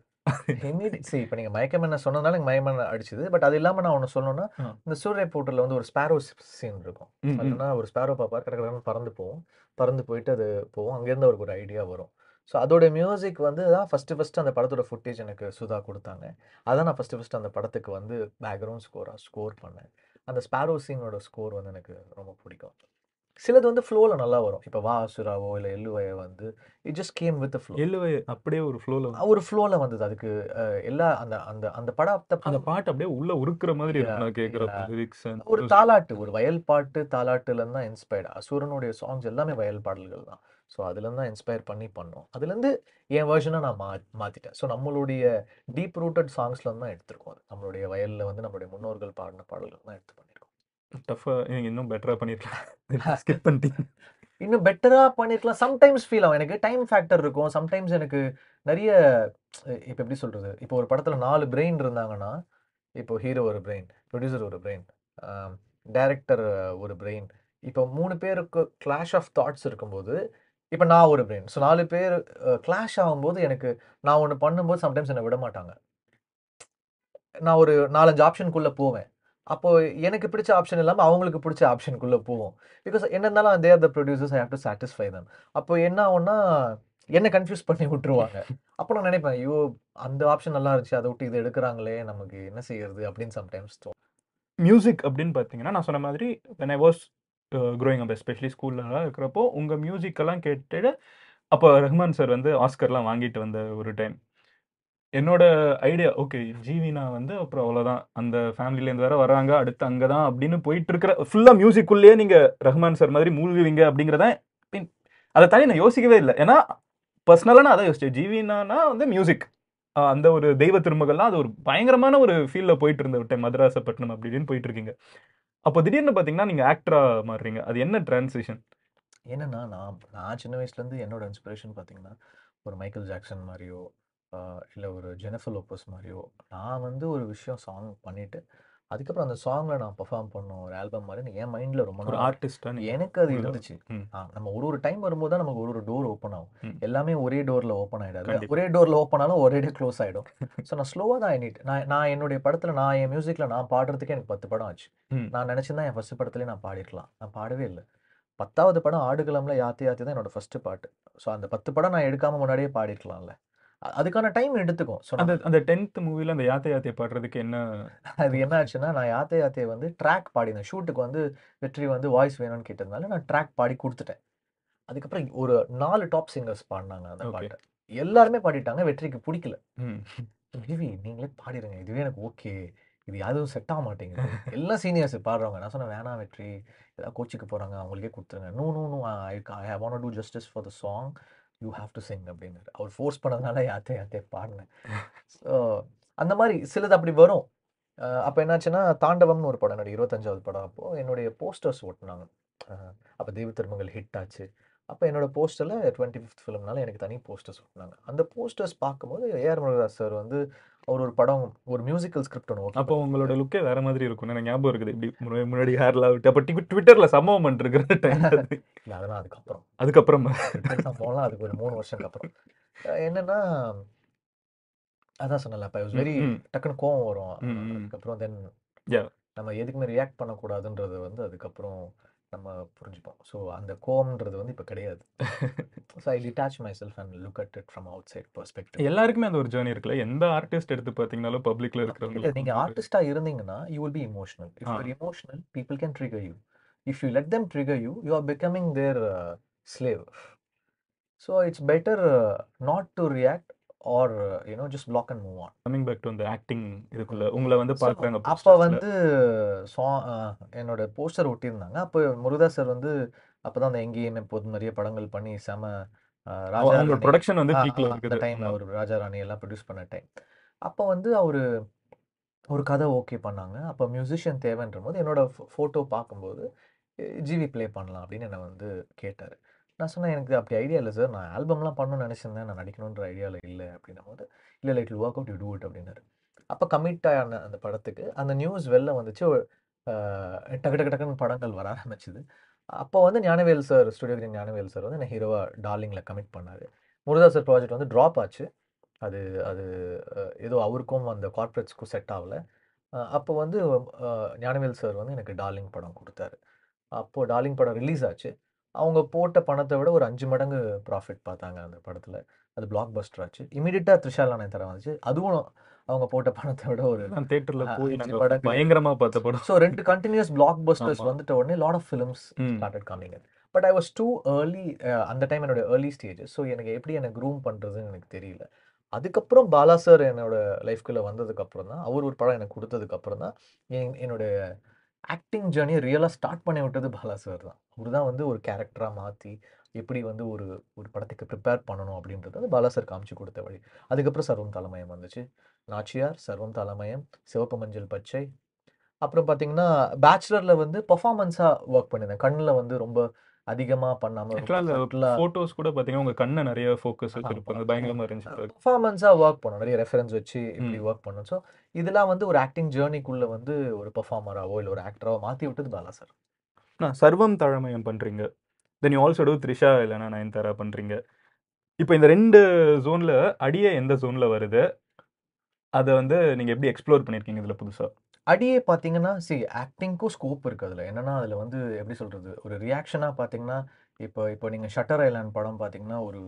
சரி இப்போ நீங்கள் மயக்கம் என்ன சொன்னதுனால எனக்கு மயக்கம் அடிச்சுது. பட் அது இல்லாமல் நான் ஒன்று சொல்லணும்னா. இந்த சூரிய போர்ட்டலில் வந்து ஒரு ஸ்பேரோ சீன் இருக்கும். அதுனா ஒரு ஸ்பேரோ பாப்பார் கடற்கடன்னு பறந்து போகும் பறந்து போயிட்டு அது போகும் அங்கேருந்து அவருக்கு ஒரு ஐடியா வரும். ஸோ அதோட மியூசிக் வந்து தான் ஃபஸ்ட்டு ஃபஸ்ட்டு அந்த படத்தோட ஃபுட்டேஜ் எனக்கு சுதா கொடுத்தாங்க. அதான் நான் ஃபஸ்ட்டு ஃபஸ்ட்டு அந்த படத்துக்கு வந்து பேக்ரவுண்ட் ஸ்கோராக ஸ்கோர் பண்ணேன். அந்த ஸ்பேரோ சீனோட ஸ்கோர் வந்து எனக்கு ரொம்ப பிடிக்கும். சிலது வந்து ஃப்ளோவில் நல்லா வரும். இப்போ வா அசுராவோ இல்லை எல்லுவையோ வந்து it just came with flow Eluvai அப்படியே ஒரு ஃப்ளோவில் ஒரு ஃப்ளோவில் வந்தது. அதுக்கு எல்லா அந்த அந்த அந்த படத்தை அந்த பாட்டு அப்படியே உள்ள உருக்குற மாதிரி ஒரு தாலாட்டு ஒரு வயல் பாட்டு தாலாட்டுலேருந்து தான் இன்ஸ்பயர்ட் அசுரனுடைய சாங்ஸ் எல்லாமே வயல் பாடல்கள் தான். ஸோ அதுலேருந்து தான் இன்ஸ்பயர் பண்ணி பண்ணோம். அதுலேருந்து என் வேர்ஷனை நான் மா மாற்றிட்டேன் ஸோ நம்மளுடைய டீப் ரூட்டட் சாங்ஸ்லேருந்து தான் எடுத்திருக்கோம் அது. நம்மளுடைய வயலில் வந்து நம்மளுடைய முன்னோர்கள் பாடின பாடல்கள் தான் எடுத்து பண்ணியிருக்கோம். டஃப்பாக நீங்கள் இன்னும் பெட்டராக பண்ணியிருக்கலாம் ஸ்கிப் பண்ணிட்டீங்க இன்னும் பெட்டராக பண்ணியிருக்கலாம் சம்டைம்ஸ் ஃபீல் ஆகும். எனக்கு டைம் ஃபேக்டர் இருக்கும். சம்டைம்ஸ் எனக்கு நிறைய இப்போ எப்படி சொல்கிறது இப்போ ஒரு படத்தில் நாலு பிரெயின் இருந்தாங்கன்னா இப்போ ஹீரோ ஒரு பிரெயின் ப்ரொடியூசர் ஒரு பிரெயின் டைரக்டர் ஒரு பிரெயின் இப்போ மூணு பேருக்கு கிளாஷ் ஆஃப் தாட்ஸ் இருக்கும்போது இப்போ நான் ஒரு பிரெயின் ஸோ நாலு பேர் கிளாஷ் ஆகும்போது எனக்கு நான் ஒன்று பண்ணும்போது சம்டைம்ஸ் என்னை விட மாட்டாங்க. நான் ஒரு நாலஞ்சு ஆப்ஷனுக்குள்ளே போவேன். அப்போ எனக்கு பிடிச்ச ஆப்ஷன் இல்லாமல் அவங்களுக்கு பிடிச்ச ஆப்ஷனுக்குள்ளே போவோம். பிகாஸ் என்ன இருந்தாலும் they are the producers I have to satisfy them அப்போ என்ன ஆகும்னா என்ன கன்ஃபியூஸ் பண்ணி விட்டுருவாங்க. அப்போ நான் நினைப்பேன் ஐயோ அந்த ஆப்ஷன் நல்லா இருந்துச்சு அதை விட்டு இது எடுக்கிறாங்களே நமக்கு என்ன செய்யறது அப்படின்னு சம்டைம்ஸ் தோணும். மியூசிக் அப்படின்னு பார்த்தீங்கன்னா நான் சொன்ன மாதிரி when I was growing up especially ஸ்கூல்லலாம் இருக்கிறப்போ உங்கள் மியூசிக்கெல்லாம் கேட்டுட்டு அப்போ ரஹ்மான் சார் வந்து ஆஸ்கர்லாம் வாங்கிட்டு வந்த ஒரு டைம் என்னோட ஐடியா ஓகே ஜீவினா வந்து அப்புறம் அவ்வளோதான் அந்த ஃபேமிலிலேருந்து வேற வராங்க அடுத்து அங்கே தான் அப்படின்னு போயிட்டு இருக்கிற ஃபுல்லாக மியூசிக்குள்ளேயே நீங்கள் ரஹ்மான் சார் மாதிரி மூழ்குவீங்க அப்படிங்கிறத அதை தனி நான் யோசிக்கவே இல்லை. ஏன்னா பர்சனலாக நான் அதை யோசிச்சேன். ஜீவினானா வந்து மியூசிக் அந்த ஒரு தெய்வ திருமகள்லாம் அது ஒரு பயங்கரமான ஒரு ஃபீல்டில் போயிட்டு இருந்த ஒரு டைம் மதராசப்பட்டினம் அப்படின்னு போயிட்டு இருக்கீங்க அப்போ திடீர்னு பார்த்தீங்கன்னா நீங்கள் ஆக்டராக மாறுறீங்க. அது என்ன டிரான்சிஷன் என்னன்னா நான் நான் சின்ன வயசுலேருந்து என்னோட இன்ஸ்பிரேஷன் பார்த்தீங்கன்னா ஒரு மைக்கேல் ஜாக்சன் மாதிரியோ இல்லை ஒரு ஜெனஃபர் லோப்பஸ் மாதிரியோ நான் வந்து ஒரு விஷயம் சாங் பண்ணிட்டு அதுக்கப்புறம் அந்த சாங்ல நான் பெர்ஃபார்ம் பண்ணணும் ஒரு ஆல்பம் மாதிரி என் மைண்ட்ல ரொம்ப ஒரு நாள் ஆர்டிஸ்டா நீங்க எனக்கு அது இருந்துச்சு. நம்ம ஒரு ஒரு டைம் வரும்போது தான் நமக்கு ஒரு ஒரு டோர் ஓப்பன் ஆகும். எல்லாமே ஒரே டோர்ல ஓப்பன் ஆயிடாது. கண்டிப்பா. ஒரே டோர்ல ஓப்பன் ஆனாலும் ஒரே க்ளோஸ் ஆயிடும். ஸோ நான் ஸ்லோவாக தான் எண்ணிட்டு நான் நான் என்னுடைய படத்துல நான் என் மியூசிக்ல நான் பாடுறதுக்கே எனக்கு பத்து படம் ஆச்சு. நான் நினைச்சிருந்தா என் ஃபர்ஸ்ட் படத்துலேயே நான் பாடிருக்கலாம். நான் பாடவே இல்லை. பத்தாவது படம் ஆடுகளம்ல யாத்தி யாத்தி தான் என்னோட ஃபர்ஸ்ட் பாட்டு. ஸோ அந்த பத்து படம் நான் எடுக்காம முன்னாடியே பாடிருக்கலாம்ல. அதுக்கான டைம் எடுத்துக்கும் ஸோ அந்த அந்த டென்த் மூவில அந்த யாத்தை யாத்தையை பாடுறதுக்கு என்ன? அது என்ன ஆச்சுன்னா நான் யாத்தே யாத்தே வந்து ட்ராக் பாடினேன். ஷூட்டுக்கு வந்து வெற்றி வந்து வாய்ஸ் வேணும்னு கேட்டதுனால நான் ட்ராக் பாடி கொடுத்துட்டேன். அதுக்கப்புறம் ஒரு நாலு டாப் சிங்கர்ஸ் பாடினாங்க அந்த. பாட்டை. எல்லாருமே பாடிட்டாங்க வெற்றிக்கு பிடிக்கல. விவி நீங்களே பாடிடுங்க இதுவே எனக்கு ஓகே இது யாரும் செட் ஆக மாட்டேங்குது. எல்லாம் சீனியர்ஸ் பாடுறவங்க. நான் சொன்னேன் வேணாம் வெற்றி. ஏதாவது கோச்சிக்கு போறாங்க அவங்களுக்கே கொடுத்துருங்க. No no no I I want to justice for the song you have to sing அப்படின்னு அவர் ஃபோர்ஸ் பண்ணதுனால யாத்தே யாத்தே பாடினேன். ஸோ அந்த மாதிரி சிலது அப்படி வரும். அப்ப என்னாச்சுன்னா தாண்டவம்னு ஒரு படம் என்னுடைய இருபத்தஞ்சாவது படம் அப்போ என்னுடைய போஸ்டர்ஸ் ஒட்டினாங்க அப்போ தெய்வ திருமகள் ஹிட் ஆச்சு. அப்போ என்னோட போஸ்டரில் டுவெண்ட்டி ஃபிஃப்த் ஃபிலிம்னால எனக்கு தனி போஸ்டர்ஸ் ஒட்டினாங்க அந்த போஸ்டர்ஸ் பார்க்கும்போது ஏஆர் முருகதாஸ் சார் வந்து அவர் ஒரு படம் ஒரு மியூசிக்கல் ஸ்கிரிப்ட் ஒன்று அப்போ உங்களோட லுக்கே வேற மாதிரி இருக்கும். எனக்கு ஞாபகம் இருக்குது. இப்படி முன்னாடி- முன்னாடி ஹேர்ல விட்டு அப்போ ட்வி- ட்விட்டர்ல சம்பவம் பண்ணிருக்கிற டைம். இல்லை அதெல்லாம் அதுக்கப்புறம். அதுக்கப்புறமா? போகலாம். அதுக்கு ஒரு மூணு வருஷத்துக்கு அப்புறம். என்னன்னா அதான் சொன்னல அப்போ வெரி. டக்குன்னு கோவம் வரும். அதுக்கப்புறம் தென். நம்ம எதுக்குமே ரியாக்ட் பண்ணக்கூடாதுன்றது வந்து அதுக்கப்புறம் நம்ம புரிஞ்சுப்போம். ஸோ அந்த கோவம்ன்றது வந்து இப்போ கிடையாது. So I detach myself and look at it from outside perspective எல்லாருக்குமே அந்த ஒரு ஜேர்னி இருக்குல்ல? எந்த ஆர்டிஸ்ட் எடுத்து பாத்தீங்கன்னாலும் பப்ளிக்ல இருக்கிறவங்க நீங்க ஆர்டிஸ்டா இருந்தீங்கன்னா you will be emotional if. Your emotional people can trigger you if you let them trigger you you are becoming their slave so it's better not to react or you know just block and move on coming back to அந்த acting இதுக்குள்ள உங்களை வந்து பாக்குறாங்க அப்போ. வந்து சா என்னோட poster ஒட்டியிருந்தாங்க அப்போ முருகதாஸ் சார் வந்து அப்பதான் அந்த எங்கேயும் எப்போது நிறைய படங்கள் பண்ணி செம ராஜா ப்ரொடக்ஷன் வந்து அந்த டைம்ல அவர் ராஜா ராணி எல்லாம் ப்ரொடியூஸ் பண்ண டைம் அப்போ வந்து அவரு ஒரு கதை ஓகே பண்ணாங்க. அப்போ மியூசிஷியன் தேவைன்ற போது என்னோட ஃபோட்டோ பார்க்கும்போது ஜிவி ப்ளே பண்ணலாம் அப்படின்னு என்னை வந்து கேட்டார். நான் சொன்னேன் எனக்கு அப்படி ஐடியா இல்லை சார். நான் ஆல்பம்லாம் பண்ணணும்னு நினச்சிருந்தேன். நான் நடிக்கணுன்ற ஐடியாவில் இல்லை அப்படின்னும் போது இல்லை இல்லை it work out you do it அப்படின்னாரு. அப்போ கமிட் ஆன அந்த படத்துக்கு அந்த நியூஸ் வெளில வந்துச்சு. டக்கு டக்கு டக்குன்னு படங்கள் வர ஆரம்பிச்சுது. அப்போ வந்து Gnanavel sir studio Gnanavel sir வந்து என்ன ஹீரோவா டார்லிங்கில் கமிட் பண்ணார். முருதா சார் ப்ராஜெக்ட் வந்து ட்ராப் ஆச்சு. அது அது ஏதோ அவருக்கும் அந்த கார்ப்பரேட்ஸ்க்கும் செட் ஆகல. அப்போ வந்து ஞானவேல் சார் வந்து எனக்கு டார்லிங் படம் கொடுத்தாரு. அப்போது டார்லிங் படம் ரிலீஸ் ஆச்சு. அவங்க போட்ட பணத்தை விட ஒரு அஞ்சு மடங்கு ப்ராஃபிட் பார்த்தாங்க அந்த படத்தில் அது பிளாக் பஸ்டர் ஆச்சு இமீடியட்டாக த்ரிஷாலா தர வந்துச்சு அதுவும் அவங்க போட்ட பணத்தை விட ஒரு நான் ஆ, போய் அஞ்சு நாங்க படங்கள். பயங்கரமா பார்த்த படம் ஸோ ரெண்டு கண்டினியூஸ் பிளாக் பஸ்டர்ஸ். வந்துட்ட உடனே lot of films. Started coming but I was too early அந்த டைம் என்னோட ஏர்லி ஸ்டேஜஸ் ஸோ எனக்கு எப்படி எனக்கு க்ரூம் பண்ணுறதுன்னு எனக்கு தெரியல அதுக்கப்புறம் பாலா சார் என்னோட லைஃப்குள்ளே வந்ததுக்கப்புறம் தான் அவர் ஒரு படம் எனக்கு கொடுத்ததுக்கப்புறம் தான் என் என்னோட ஆக்டிங் ஜேர்னியை ரியலாக ஸ்டார்ட் பண்ணி விட்டது பாலா சார் தான். அவர் தான் வந்து ஒரு கேரக்டராக மாற்றி எப்படி வந்து ஒரு ஒரு படத்துக்கு ப்ரிப்பேர் பண்ணணும் அப்படின்றது வந்து பாலா சார் காமிச்சு கொடுத்த வழி. அதுக்கப்புறம் சர்வம் தலைமயம் வந்துச்சு. நாச்சியார் சர்வம் தலைமயம் சிவப்பு மஞ்சள் பச்சை. அப்புறம் பார்த்தீங்கன்னா பேச்சுலரில் வந்து பர்ஃபாமன்ஸாக ஒர்க் பண்ணியிருந்தேன் கண்ணில் வந்து ரொம்ப அதிகமாக பண்ணாமல் ஆக்சுவலா அந்த போட்டோஸ் கூட பாத்தீங்கன்னா உங்க கண்ணை நிறைய ஃபோக்கஸ் வச்சிருப்பாங்க. பயங்கரமா இருந்துச்சு பர்ஃபார்மன்ஸாக ஒர்க் பண்ணோம். நிறைய ரெஃபரன்ஸ் வச்சு இப்படி. ஒர்க் பண்ணோம். ஸோ இதெல்லாம் வந்து ஒரு ஆக்டிங் ஜேர்னிக்குள்ளே வந்து ஒரு பர்ஃபார்மராகவோ இல்லை ஒரு ஆக்டராகவோ மாற்றி விட்டது பாலா சார்? நான் சர்வம் தழமயம் பண்றீங்க. Then you also do Trisha இல்லைன்னா நயன்தாரா பண்றீங்க. இப்போ இந்த ரெண்டு ஜோன்ல அடியே எந்த ஜோன்ல வருது? அதை வந்து நீங்க எப்படி எக்ஸ்ப்ளோர் பண்ணிருக்கீங்க இதுல புதுசா? அடியே பார்த்தீங்கன்னா சி ஆக்டிங்க்கும் ஸ்கோப் இருக்குது அதில். என்னன்னா அதில் வந்து எப்படி சொல்கிறது ஒரு ரியாக்ஷனாக பார்த்தீங்கன்னா இப்போ இப்போ நீங்கள் ஷட்டர் ஐலாண்ட் படம் பார்த்தீங்கன்னா ஒரு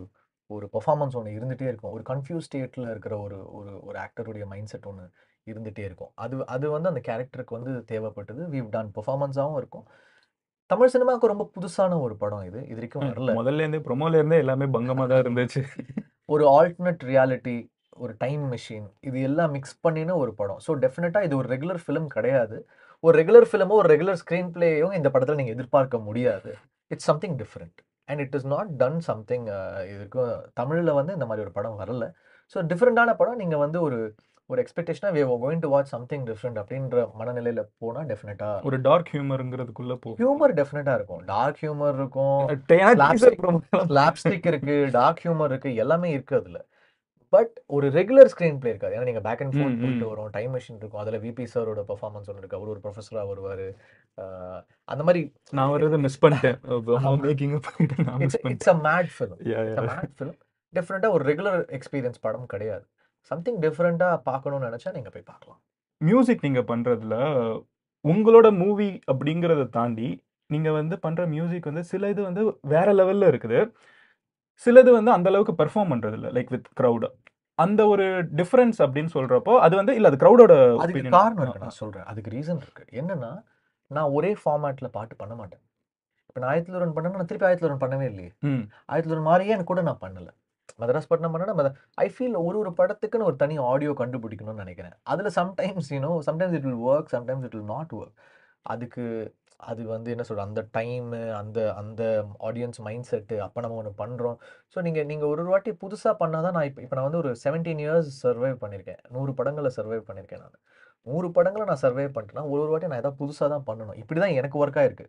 ஒரு பெர்ஃபார்மன்ஸ் ஒன்று இருந்துகிட்டே இருக்கும். ஒரு கன்ஃபியூஸ் ஸ்டேட்டில் இருக்கிற ஒரு ஒரு ஒரு ஆக்டருடைய மைண்ட் செட் ஒன்று இருந்துகிட்டே இருக்கும். அது அது வந்து அந்த கேரக்டருக்கு வந்து தேவைப்பட்டது. வீவ் டன் பெர்ஃபார்மன்ஸாகவும் இருக்கும். தமிழ் சினிமாவுக்கு ரொம்ப புதுசான ஒரு படம் இது. இது வரைக்கும் வரல. முதல்ல இருந்தே ப்ரொமோல இருந்தே எல்லாமே பங்கமா தான் இருந்துச்சு. ஒரு ஆல்டர்னேட் ரியாலிட்டி ஒரு டைம் மிஷின் இது எல்லாம் மிக்ஸ் பண்ணின ஒரு படம். ஸோ டெஃபினட்டாக இது ஒரு ரெகுலர் ஃபிலிம் கிடையாது. ஒரு ரெகுலர் ஃபிலிமோ ஒரு ரெகுலர் ஸ்க்ரீன் பிளேயும் இந்த படத்தில் நீங்கள் எதிர்பார்க்க முடியாது. It's something different and it is not done something இதுக்கும் தமிழில் வந்து இந்த மாதிரி ஒரு படம் வரல. ஸோ டிஃப்ரெண்டான படம். நீங்கள் வந்து ஒரு ஒரு எக்ஸ்பெக்டேஷனாக we going to watch something different அப்படின்ற மனநிலையில் போனால் டெஃபினட்டாக ஒரு டார்க் ஹியூமருங்கிறதுக்குள்ள போ ஹியூமர் டெஃபினட்டாக இருக்கும். டார்க் ஹியூமர் இருக்கும். டே- Slapstick. promo- ஸ்லாப்ஸ்டிக் இருக்கு டார்க் ஹியூமர் இருக்கு எல்லாமே இருக்கு அதுல. பட் ஒரு ரெகுலர் ஸ்க்ரீன் பிளே இருக்காது. ஏன்னா நீங்க பேக் அண்ட் ம், போயிட்டு. வரும். டைம் மிஷின் இருக்கும். அதுல விபி சாரோட பெர்ஃபார்மன்ஸ் ஒன்று இருக்கு. அவர் ஒரு ப்ரொஃபஸரா வருவாரு. அந்த மாதிரி நான் வர்றதை மிஸ் பண்ணிட்டேன். It's a mad film. Mad film டிஃப்ரெண்ட்டாக ஒரு ரெகுலர் எக்ஸ்பீரியன்ஸ் படம் கிடையாது. சம்திங் டிஃப்ரெண்ட்டாக பார்க்கணும்னு நினச்சா நீங்கள் போய் பார்க்கலாம். மியூசிக் நீங்க பண்றதுல உங்களோட மூவி அப்படிங்கறத தாண்டி நீங்க வந்து பண்ற மியூசிக் வந்து சில இது வந்து வேற லெவல்ல இருக்குது. சிலது வந்து அந்த அளவுக்கு பெர்ஃபார்ம் பண்றது இல்ல லைக் வித் க்ரௌட் அந்த ஒரு டிஃபரன்ஸ் அப்படின்னு சொல்றப்போ அது வந்து இல்ல அது க்ரௌடோட அதுக்கு காரணம் இருக்கு நான் சொல்கிறேன் அதுக்கு ரீசன் இருக்கு. என்னன்னா நான் ஒரே ஃபார்மேட்டில் பாட்டு பண்ண மாட்டேன். இப்போ நான் ஆயிரத்தி ரன் பண்ணேன்னா நான் திருப்பி ஆயிரத்தி ரன் பண்ணவே இல்லையே. ஆயிரத்தி ரன் மாதிரியே எனக்கு கூட நான் பண்ணல. மதராஸ் பட்டினம் பண்ணேன்னா ஐ ஃபீல் ஒரு ஒரு படத்துக்குன்னு ஒரு தனி ஆடியோ கண்டுபிடிக்கணும்னு நினைக்கிறேன். அதில் sometimes you know sometimes it will work sometimes it will not work அதுக்கு அது வந்து என்ன சொல்கிற அந்த டைமு அந்த அந்த ஆடியன்ஸ் மைண்ட் செட்டு அப்போ நம்ம ஒன்று பண்ணுறோம் ஸோ நீங்கள் நீங்கள் ஒரு ஒரு வாட்டி புதுசாக பண்ணால் தான் நான் இப்போ இப்போ நான் வந்து ஒரு செவன்டீன் இயர்ஸ் சர்வை பண்ணியிருக்கேன் நூறு படங்களை சர்வை பண்ணியிருக்கேன் நான். நூறு படங்களை நான் சர்வே பண்ணிட்டேன்னா ஒரு ஒரு வாட்டி நான் ஏதாவது புதுசாக தான் பண்ணணும். இப்படி தான் எனக்கு ஒர்க் ஆகிருக்கு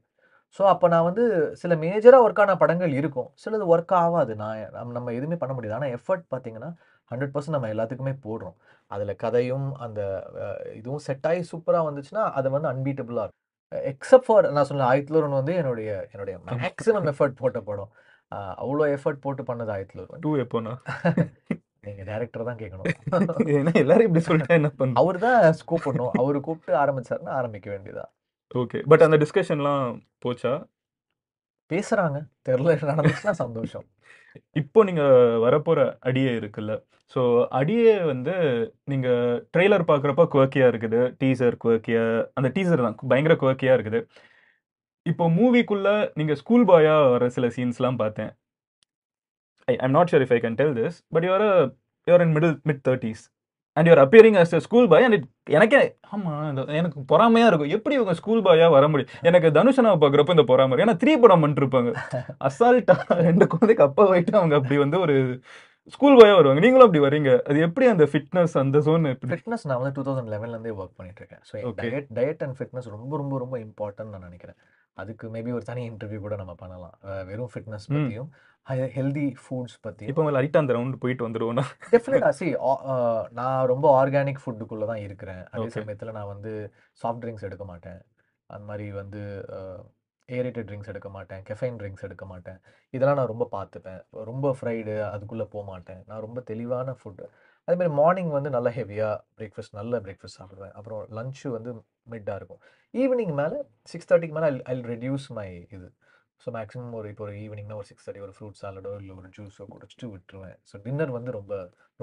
ஸோ அப்போ நான் வந்து சில மேஜராக ஒர்க்கான படங்கள் இருக்கும். சிலது ஒர்க் ஆகாது. நான் நம்ம எதுவுமே பண்ண முடியாது. ஆனால் எஃபர்ட் பார்த்தீங்கன்னா ஹண்ட்ரட் பர்சன்ட் நம்ம எல்லாத்துக்குமே போடுறோம். அதில் கதையும் அந்த இதுவும் செட் ஆகி சூப்பராக வந்துச்சுன்னா அது வந்து அன்பீட்டபுளாக இருக்கும். எக்ஸப்ட் ஃபார் நான் சொன்ன ஆயிரத்தி வந்து என்னுடைய என்னுடைய மேக்ஸிமம் எஃபர்ட் போட்ட படம். அவ்வளோ எஃபர்ட் போட்டு பண்ணது ஆயிரத்தி டூ எப்போனா? நீங்கள் டேரக்டர் தான் கேட்கணும் ஏன்னா எல்லாரும் இப்படி சொல்லிட்டா என்ன பண்ணும் அவர் தான் ஸ்கோப் பண்ணும். அவர் கூப்பிட்டு ஆரம்பிச்சாருன்னா ஆரம்பிக்க வேண்டியதா ஓகே பட் அந்த டிஸ்கஷன்லாம் போச்சா? பேசுறாங்க. தெரில நடந்துச்சுன்னா சந்தோஷம். இப்போ நீங்க வரப்போற அடியே இருக்குல்ல. ஸோ அடியே வந்து நீங்க ட்ரெய்லர் பார்க்குறப்ப குவர்க்கியா இருக்குது. டீசர் குவர்க்கியா அந்த டீசர் தான் பயங்கர குவர்க்கியா இருக்குது. இப்போ மூவிக்குள்ள நீங்க ஸ்கூல் பாயா வர சில சீன்ஸ்லாம் பார்த்தேன். I I'm not sure if I can tell this but your your in middle mid thirties and your appearing as school boy and எனக்கே ஆமா இந்த எனக்கு பொறாமையா இருக்கும். எப்படி இவங்க ஸ்கூல் பாயா வர முடியும்? எனக்கு தனுஷனாவை பார்க்குறப்ப இந்த பொறாமை ஏன்னா த்ரீ படம் பண்ணிருப்பாங்க. அசால்ட்டா ரெண்டு குழந்தைக்கு அப்பா போயிட்டு அவங்க அப்படி வந்து ஒரு ஸ்கூல் பாயா வருவாங்க. நீங்களும் அப்படி வரீங்க அது எப்படி அந்த ஃபிட்னஸ் அந்த ஜோன் ஃபிட்னஸ் நான் வந்து டூ தௌசண்ட் லெவன்லேருந்தே ஒர்க் பண்ணிட்டு இருக்கேன். So. Diet diet and fitness ரொம்ப ரொம்ப ரொம்ப இம்பார்ட்டன்ட் நான் நினைக்கிறேன். அதுக்கு மேபி ஒரு தனி இன்டர்வியூ கூட நம்ம பண்ணலாம். வெறும் ஃபிட்னஸ். பற்றியும் ஹெல்தி ஃபுட்ஸ் பற்றியும் இப்போ லைட்டா அந்த ரவுண்ட் போயிட்டு வந்துருவோம்னா. டெஃபினட்டா சி நான் ரொம்ப ஆர்கானிக் ஃபுட்டுக்குள்ளே தான் இருக்கிறேன். அதே. சமயத்தில் நான் வந்து சாஃப்ட் ட்ரிங்க்ஸ் எடுக்க மாட்டேன். அந்த மாதிரி வந்து ஏரேட்டட் ட்ரிங்க்ஸ் எடுக்க மாட்டேன். கெஃபைன் ட்ரிங்க்ஸ் எடுக்க மாட்டேன். இதெல்லாம் நான் ரொம்ப பார்த்துப்பேன். ரொம்ப ஃப்ரைடு அதுக்குள்ளே போக மாட்டேன். நான் ரொம்ப தெளிவான ஃபுட்டு அதேமாதிரி மார்னிங் வந்து நல்ல ஹெவியாக பிரேக்ஃபாஸ்ட் நல்ல பிரேக்ஃபாஸ்ட் சாப்பிடுவேன். அப்புறம் லஞ்சு வந்து மிட்டாக இருக்கும். ஈவினிங் மேலே சிக்ஸ் தேர்ட்டிக்கு மேலே ஐ ரெடியூஸ் மை இது. ஸோ மேக்ஸிமம் ஒரு இப்போ ஒரு ஈவினிங்னா ஒரு சிக்ஸ் தேர்ட்டி ஒரு ஃப்ரூட் சாலடோ இல்லை ஒரு ஜூஸோ குடிச்சிட்டு விட்டுருவேன். ஸோ டின்னர் வந்து ரொம்ப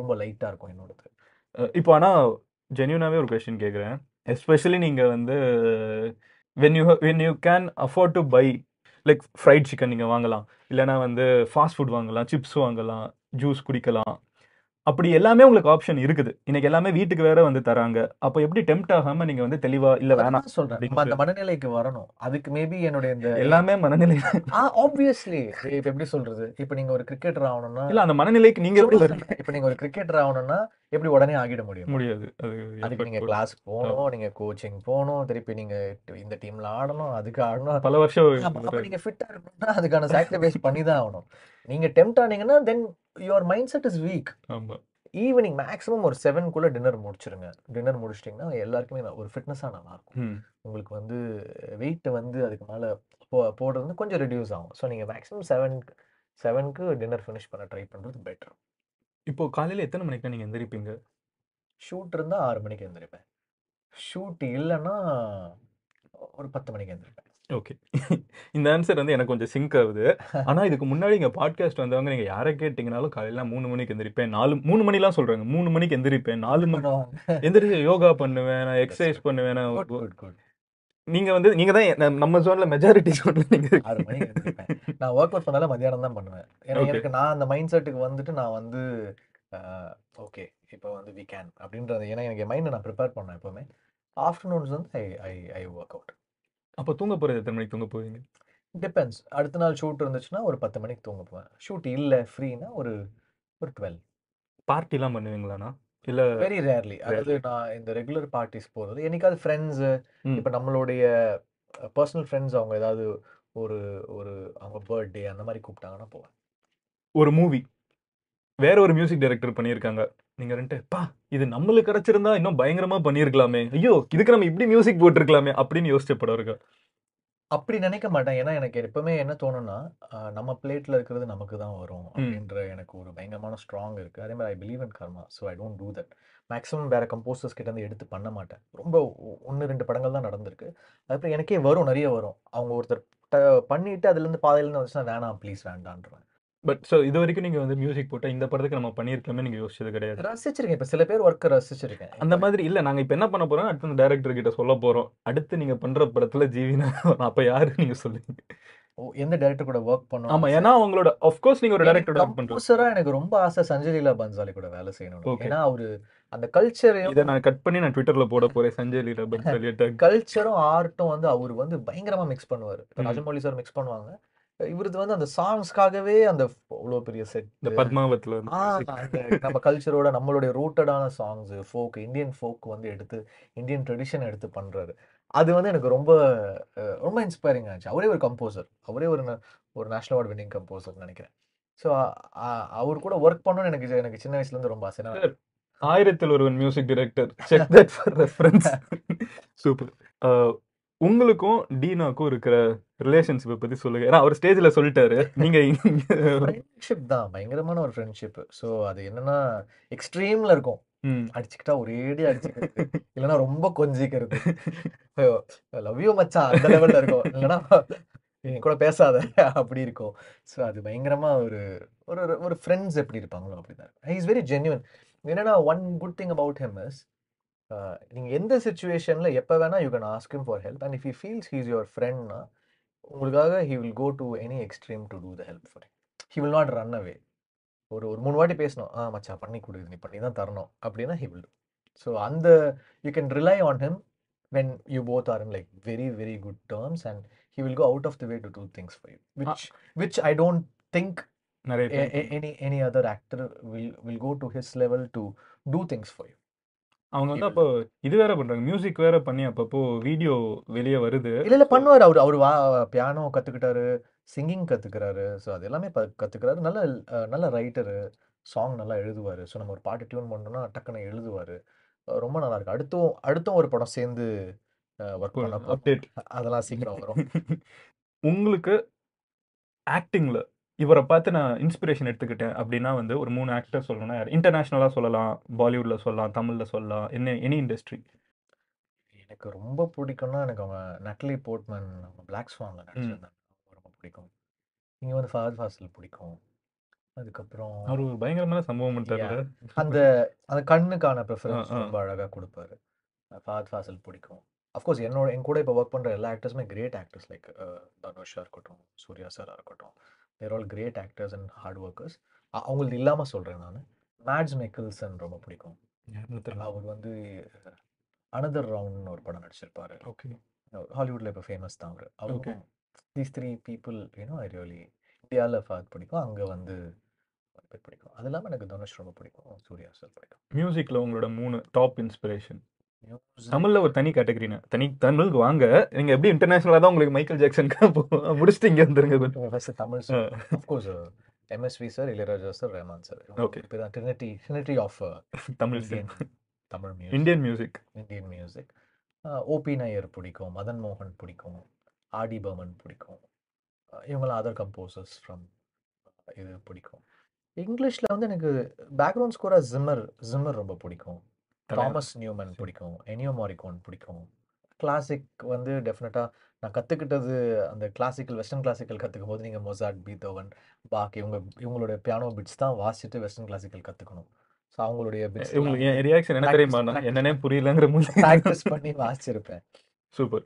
ரொம்ப லைட்டாக இருக்கும் என்னோடது. இப்போ ஆனால் ஜென்யூனாகவே ஒரு கொஸ்டின் கேட்குறேன் எஸ்பெஷலி நீங்கள் வந்து when you when you can afford to buy like fried chicken நீங்கள் வாங்கலாம். இல்லைனா வந்து ஃபாஸ்ட் ஃபுட் வாங்கலாம் சிப்ஸ் வாங்கலாம் ஜூஸ் குடிக்கலாம். அப்படி எல்லாமே உங்களுக்கு ஆப்ஷன் இருக்குது. இன்னைக்கு எல்லாமே வீட்டுக்கு வேற வந்து தராங்க. அப்போ எப்படி டெம்ட் ஆகாம நீங்க வந்து தெளிவா இல்ல வேணாம் சொல்றேன். அந்த மனநிலைக்கு வரணும். அதுக்கு மேபி என்னுடைய இந்த எல்லாமே மனநிலை ஆப்வியஸ்லி இப்ப எப்படி சொல்றது? இப்ப நீங்க ஒரு கிரிக்கெட்டர் ஆகணும்னா இல்ல அந்த மனநிலைக்கு நீங்க இப்ப நீங்க ஒரு கிரிக்கெட்டர் ஆகணும்னா எப்படி உடனே ஆகிட முடியும்? முடியாது. அது அதுக்கு நீங்க கிளாஸ் போகணும் நீங்க கோச்சிங் போகணும் திருப்பி நீங்க இந்த டீம்ல ஆடணும் அதுக்கு ஆடணும். பல வருஷம் நீங்க ஃபிட்டா இருக்கணும்னா அதுக்கான சாக்ரிஃபைஸ் பண்ணி தான் ஆகணும். நீங்க tempt ஆனீங்கன்னா then your mind set is weak evening maximum ஒரு செவன்குள்ள டின்னர் முடிச்சிருங்க. டின்னர் முடிச்சிட்டிங்கன்னா எல்லாருக்குமே ஒரு ஃபிட்னஸாக நல்லா இருக்கும். ம். உங்களுக்கு வந்து வெயிட் வந்து அதுக்கு மேலே போ போடுறது வந்து கொஞ்சம் ரெடியூஸ் ஆகும். ஸோ நீங்கள் மேக்ஸிமம் செவன் செவனுக்கு டின்னர் ஃபினிஷ் பண்ண ட்ரை பண்ணுறது பெட்டர் இப்போ காலையில எத்தனை மணிக்கு நீங்க எந்திரிப்பீங்க? ஷூட் இருந்தால் ஆறு மணிக்கு எழுந்திருப்பேன் ஷூட் இல்லைன்னா ஒரு பத்து மணிக்கு எழுந்திருப்பேன் ஓகே. இந்த ஆன்சர் வந்து எனக்கு கொஞ்சம் சிங்க் ஆகுது. ஆனா இதுக்கு முன்னாடி இங்க பாட்காஸ்ட் வந்தவங்க நீங்க யாரை கேட்டீங்கனாலும் காலையில மூணு மணிக்கு எந்திரிப்பேன். நாலு மூணு மணிலாம் சொல்றாங்க. மூணு மணிக்கு எந்திரிப்பேன். நாலு மணி எந்திரிச்சு யோகா பண்ணுவேன் நான் எக்ஸசைஸ் பண்ணுவேன் நான் குட் குட் குட் நீங்க வந்து நீங்க தான் நம்ம ஜோன்ல மெஜாரிட்டி ஜோன்ல நீங்க நான் ஒர்க் அவுட் பண்ணாலும் மத்தியானம் தான் பண்ணுவேன். ஏன்னா. எனக்கு நான் அந்த மைண்ட் செட்டுக்கு வந்துட்டு நான் வந்து ஓகே இப்போ வந்து வி கேன் அப்படின்றது. ஏன்னா எனக்கு மைண்டை நான் ப்ரிப்பேர் பண்ணேன் எப்போவுமே. ஆஃப்டர்நூன்ஸ் வந்து I I I work out அப்போ தூங்க போறது எத்தனை மணிக்கு தூங்க போவீங்க? டிபெண்ட்ஸ் அடுத்த நாள் ஷூட் இருந்துச்சுன்னா ஒரு பத்து மணிக்கு தூங்க போவேன். ஷூட் இல்லை ஃப்ரீனா ஒரு ஒரு டுவெல் பார்ட்டிலாம் பண்ணுவீங்களாண்ணா? இல்ல வெரி ரேர்லி அதாவது நான் இந்த ரெகுலர் பார்ட்டிஸ் போகிறது என்னைக்காவது ஃப்ரெண்ட்ஸு. இப்போ நம்மளுடைய பர்சனல் ஃப்ரெண்ட்ஸ் அவங்க ஏதாவது ஒரு ஒரு அவங்க பர்த்டே அந்த மாதிரி கூப்பிட்டாங்கன்னா போவேன். ஒரு மூவி வேற ஒரு மியூசிக் டைரக்டர் பண்ணியிருக்காங்க. நீங்க ரெண்டு பா இது நம்மளுக்கு கிடைச்சிருந்தா இன்னும் பயங்கரமா பண்ணியிருக்கலாமே ஐயோ இதுக்கு நம்ம இப்படி மியூசிக் போட்டிருக்கலாமே அப்படின்னு யோசிச்ச படம் இருக்கா அப்படி நினைக்க மாட்டேன். ஏன்னா எனக்கு எப்பவுமே என்ன தோணும்னா நம்ம பிளேட்ல இருக்கிறது நமக்கு தான் வரும் அப்படின்ற எனக்கு ஒரு பயங்கரமான ஸ்ட்ராங் இருக்கு. அதே மாதிரி I believe in karma so I don't do that maximum வேற கம்போசர்ஸ் கிட்ட இருந்து எடுத்து பண்ண மாட்டேன். ரொம்ப ஒன்று ரெண்டு படங்கள் தான் நடந்திருக்கு. அதுக்கப்புறம் எனக்கே வரும் நிறைய வரும். அவங்க ஒருத்தர் ட- பண்ணிட்டு அதுல இருந்து பாதையில வந்துச்சுன்னா வேணாம் ப்ளீஸ் வேண்டான்றேன் பட் ஸோ இது வரைக்கும் நீங்க வந்து மியூசிக் போட்டா இந்த படத்துக்கு நம்ம பண்ணியிருக்கலாமே நீங்க யோசிச்சது கிடையாது. ரசிச்சிருக்கேன். இப்ப சில பேர் ஒர்க்கை ரசிச்சிருக்கேன். அந்த மாதிரி இல்ல. நாங்க இப்ப என்ன பண்ண போறோம்? அடுத்து அந்த டைரக்டர் கிட்ட சொல்ல போறோம். அடுத்து நீங்க பண்ற படத்துல ஜீவினா அப்ப யாரு நீங்க சொல்லுங்க ஓ, எந்த டைரக்டர் கூட ஒர்க் ஆமா. பண்ணுவோம் ஏன்னா உங்களோட கோர்ஸ் நீங்க ஒரு டைரக்டர் ஒர்க் பண்றீங்க. எனக்கு ரொம்ப ஆசை சஞ்சய் லீலா பன்சாலி கூட வேலை செய்யணும். ஏன்னா அவரு அந்த கல்ச்சரையும் இதை நான் கட் பண்ணி நான் ட்விட்டர்ல போட போறேன். சஞ்சய் லீலா பன்சாலி. கல்ச்சரும் ஆர்ட்டும் வந்து அவர் வந்து பயங்கரமா மிக்ஸ் பண்ணுவாரு. ராஜமௌலி சார் மிக்ஸ் பண்ணுவாங்க. இவரது வந்து அந்த சாங்ஸ்க்காகவே அந்த அவ்வளோ பெரிய செட் இந்த பத்மாவத்துல நம்ம கல்ச்சரோட நம்மளுடைய ரூட்டடான சாங்ஸ் ஃபோக் இந்தியன் ஃபோக் வந்து எடுத்து இந்தியன் ட்ரெடிஷன் எடுத்து பண்றாரு. அது வந்து எனக்கு ரொம்ப ரொம்ப இன்ஸ்பைரிங் ஆச்சு. அவரே ஒரு கம்போசர் அவரே ஒரு ஒரு நேஷனல் அவார்ட் வின்னிங் கம்போசர் நினைக்கிறேன். ஸோ அவர் கூட ஒர்க் பண்ணணும்னு எனக்கு எனக்கு சின்ன வயசுல இருந்து ரொம்ப ஆசை Aayirathil Oruvan music director check that for reference super உங்களுக்கும் டீனாக்கும் இருக்கிற ரிலேஷன்ஷிப்பை பத்தி சொல்லுங்க. ஏன்னா அவர் ஸ்டேஜ்ல சொல்லிட்டாரு. நீங்க இங்க- ஃப்ரெண்ட்ஷிப் தான். பயங்கரமான ஒரு ஃப்ரெண்ட்ஷிப் ஸோ அது என்னன்னா எக்ஸ்ட்ரீம்ல இருக்கும். அடிச்சுக்கிட்டா ஒரேடி அடிச்சுக்கிறது. இல்லைன்னா ரொம்ப கொஞ்சிக்கிறது. லவ் யூ மச்சான். அந்த லெவல்ல இருக்கும். இல்லைன்னா என் கூட பேசாத. அப்படி இருக்கும். ஸோ அது பயங்கரமா ஒரு ஒரு ஒரு- ஃப்ரெண்ட்ஸ் எப்படி இருப்பாங்களோ அப்படிதான் இஸ் வெரி ஜென்யூன் என்னன்னா one good thing about him is நீங்க எந்த சுச்சுவேஷன்ல எப்போ வேணா you can ask him for help and if you feels he's your ஃப்ரெண்ட்னா உங்களுக்காக he will go to any extreme to do the help for he will not run away ஒரு ஒரு மூணு வாட்டி பேசணும். ஆ மச்சான் பண்ணி கொடு. நீ பண்ணி தான் தரணும். அப்படின்னா ஹி வில் ஸோ அந்த you can rely on him when you both are in like very very good terms and he will go out of the way to do things for you which which I don't think நிறைய time. Any any other actor will will go to his level to do things for you அவங்க வந்து அப்போ இது வேற பண்றாங்க. Music வேற பண்ணி அப்பப்போ வீடியோ வெளியே வருது. இல்ல இல்ல பண்ணுவார் அவர். அவர் வா பியானோ கத்துக்கிட்டாரு சிங்கிங் கத்துக்கிறாரு. ஸோ அது எல்லாமே ப- கத்துக்கிறாரு. நல்ல நல்ல ரைட்டரு சாங் நல்லா எழுதுவாரு. ஸோ நம்ம ஒரு பாட்டு டியூன் பண்ணோம்னா டக்குன்னு எழுதுவாரு. ரொம்ப நல்லா இருக்கு அடுத்தும் அடுத்தும் ஒரு படம் சேர்ந்து ஒர்க் பண்ண. அப்டேட் அதெல்லாம் சீக்கிரம் வரும் உங்களுக்கு ஆக்டிங்ல இவரை பார்த்து நான் இன்ஸ்பிரேஷன் எடுத்துக்கிட்டேன் அப்படின்னா வந்து ஒரு மூணு ஆக்டர் சொல்லணும்னா யார்? இன்டர்நேஷனலாக சொல்லலாம் பாலிவுட்ல சொல்லலாம் தமிழ்ல சொல்லலாம் என்ன எனி இண்டஸ்ட்ரி எனக்கு ரொம்ப பிடிக்கும்னா எனக்கு அவங்க நட்லி போர்ட்மேன் அவங்க பிளாக் ஸ்வான்ல நடிச்சிருந்தாங்க ரொம்ப பிடிக்கும். இங்க வந்து ஃபஹத் ஃபாசில் பிடிக்கும். அதுக்கப்புறம் அவர் ஒரு பயங்கரமான சம்பவம் பண்ணிட்டாரு. அந்த அந்த கண்ணுக்கான ப்ரிஃபரன்ஸ். ரொம்ப அழகா கொடுப்பாரு. ஃபஹத் ஃபாசில் பிடிக்கும். அஃப்கோர்ஸ் என்னோட என் கூட இப்போ ஒர்க் பண்ற எல்லா ஆக்டர்ஸுமே கிரேட் ஆக்டர்ஸ் லைக் தனுஷா இருக்கட்டும் சூர்யா சாரா இருக்கட்டும். They're all great actors and hard workers அவங்களுக்கு இல்லாம சொல்றேன் நான். மேட்ஸ் மெக்கில்சன் ரொம்ப பிடிக்கும். அவர் வந்து அனதர் ரவுண்ட்னு ஒரு படம் நடிச்சிருப்பாரு. ஓகே. ஹாலிவுட்ல இப்போ ஃபேமஸ் தான் அவர். Okay. அவருக்கும் these three people you know I really இந்தியாவில் ஃபஹத் பிடிக்கும். அங்கே வந்து பிடிக்கும். அது இல்லாமல் எனக்கு தனுஷ் ரொம்ப பிடிக்கும். சூர்யா சார் பிடிக்கும். மியூசிக்ல உங்களோட மூணு டாப் இன்ஸ்பிரேஷன் தமிழ்ல ஒரு தனி கேட்டகரினா தனி தமிழுக்கு வாங்க. நீங்க எப்படி இன்டர்நேஷனலா தான் உங்களுக்கு மைக்கேல் ஜாக்சனுக்கு முடிச்சுட்டு இங்க வந்துருங்க First Tamil. Of course MSV sir Ilaiyaraaja sir Rahman sir Okay. இப்போ தான் trinity trinity of Tamil Tamil music Indian music Indian music OP Nayyar பிடிக்கும் மதன் மோகன் பிடிக்கும் ஆடி பர்மன் பிடிக்கும். அஹ் இவங்கெல்லாம் அதர் கம்போசர்ஸ் ஃப்ரம் இது பிடிக்கும். இங்கிலீஷில் வந்து எனக்கு பேக்ரவுண்ட் ஸ்கோராக ஜிம்மர் ஜிம்மர் ரொம்ப பிடிக்கும். தாமஸ் நியூமன் பிடிக்கும். எனியோ மாரிகோன் பிடிக்கும். கிளாசிக் வந்து டெஃபினட்டாக நான் கற்றுக்கிட்டது அந்த கிளாசிக்கல் வெஸ்டர்ன் கிளாசிக்கல் கற்றுக்கும் போது நீங்கள் மொசாட் பீத்தோவன் பாக் இவங்க இவங்களுடைய பியானோ பிட்ஸ் தான் வாசிச்சுட்டு வெஸ்டர்ன் கிளாசிக்கல் கற்றுக்கணும் ஸோ அவங்களுடைய பிட்ஸ் உங்களுக்கு என் ரியாக்ஷன் என்ன தெரியுமா? என்னன்னே புரியலங்கிற மாதிரி ப்ராக்டிஸ் பண்ணி வாசிச்சிருப்பேன். சூப்பர்.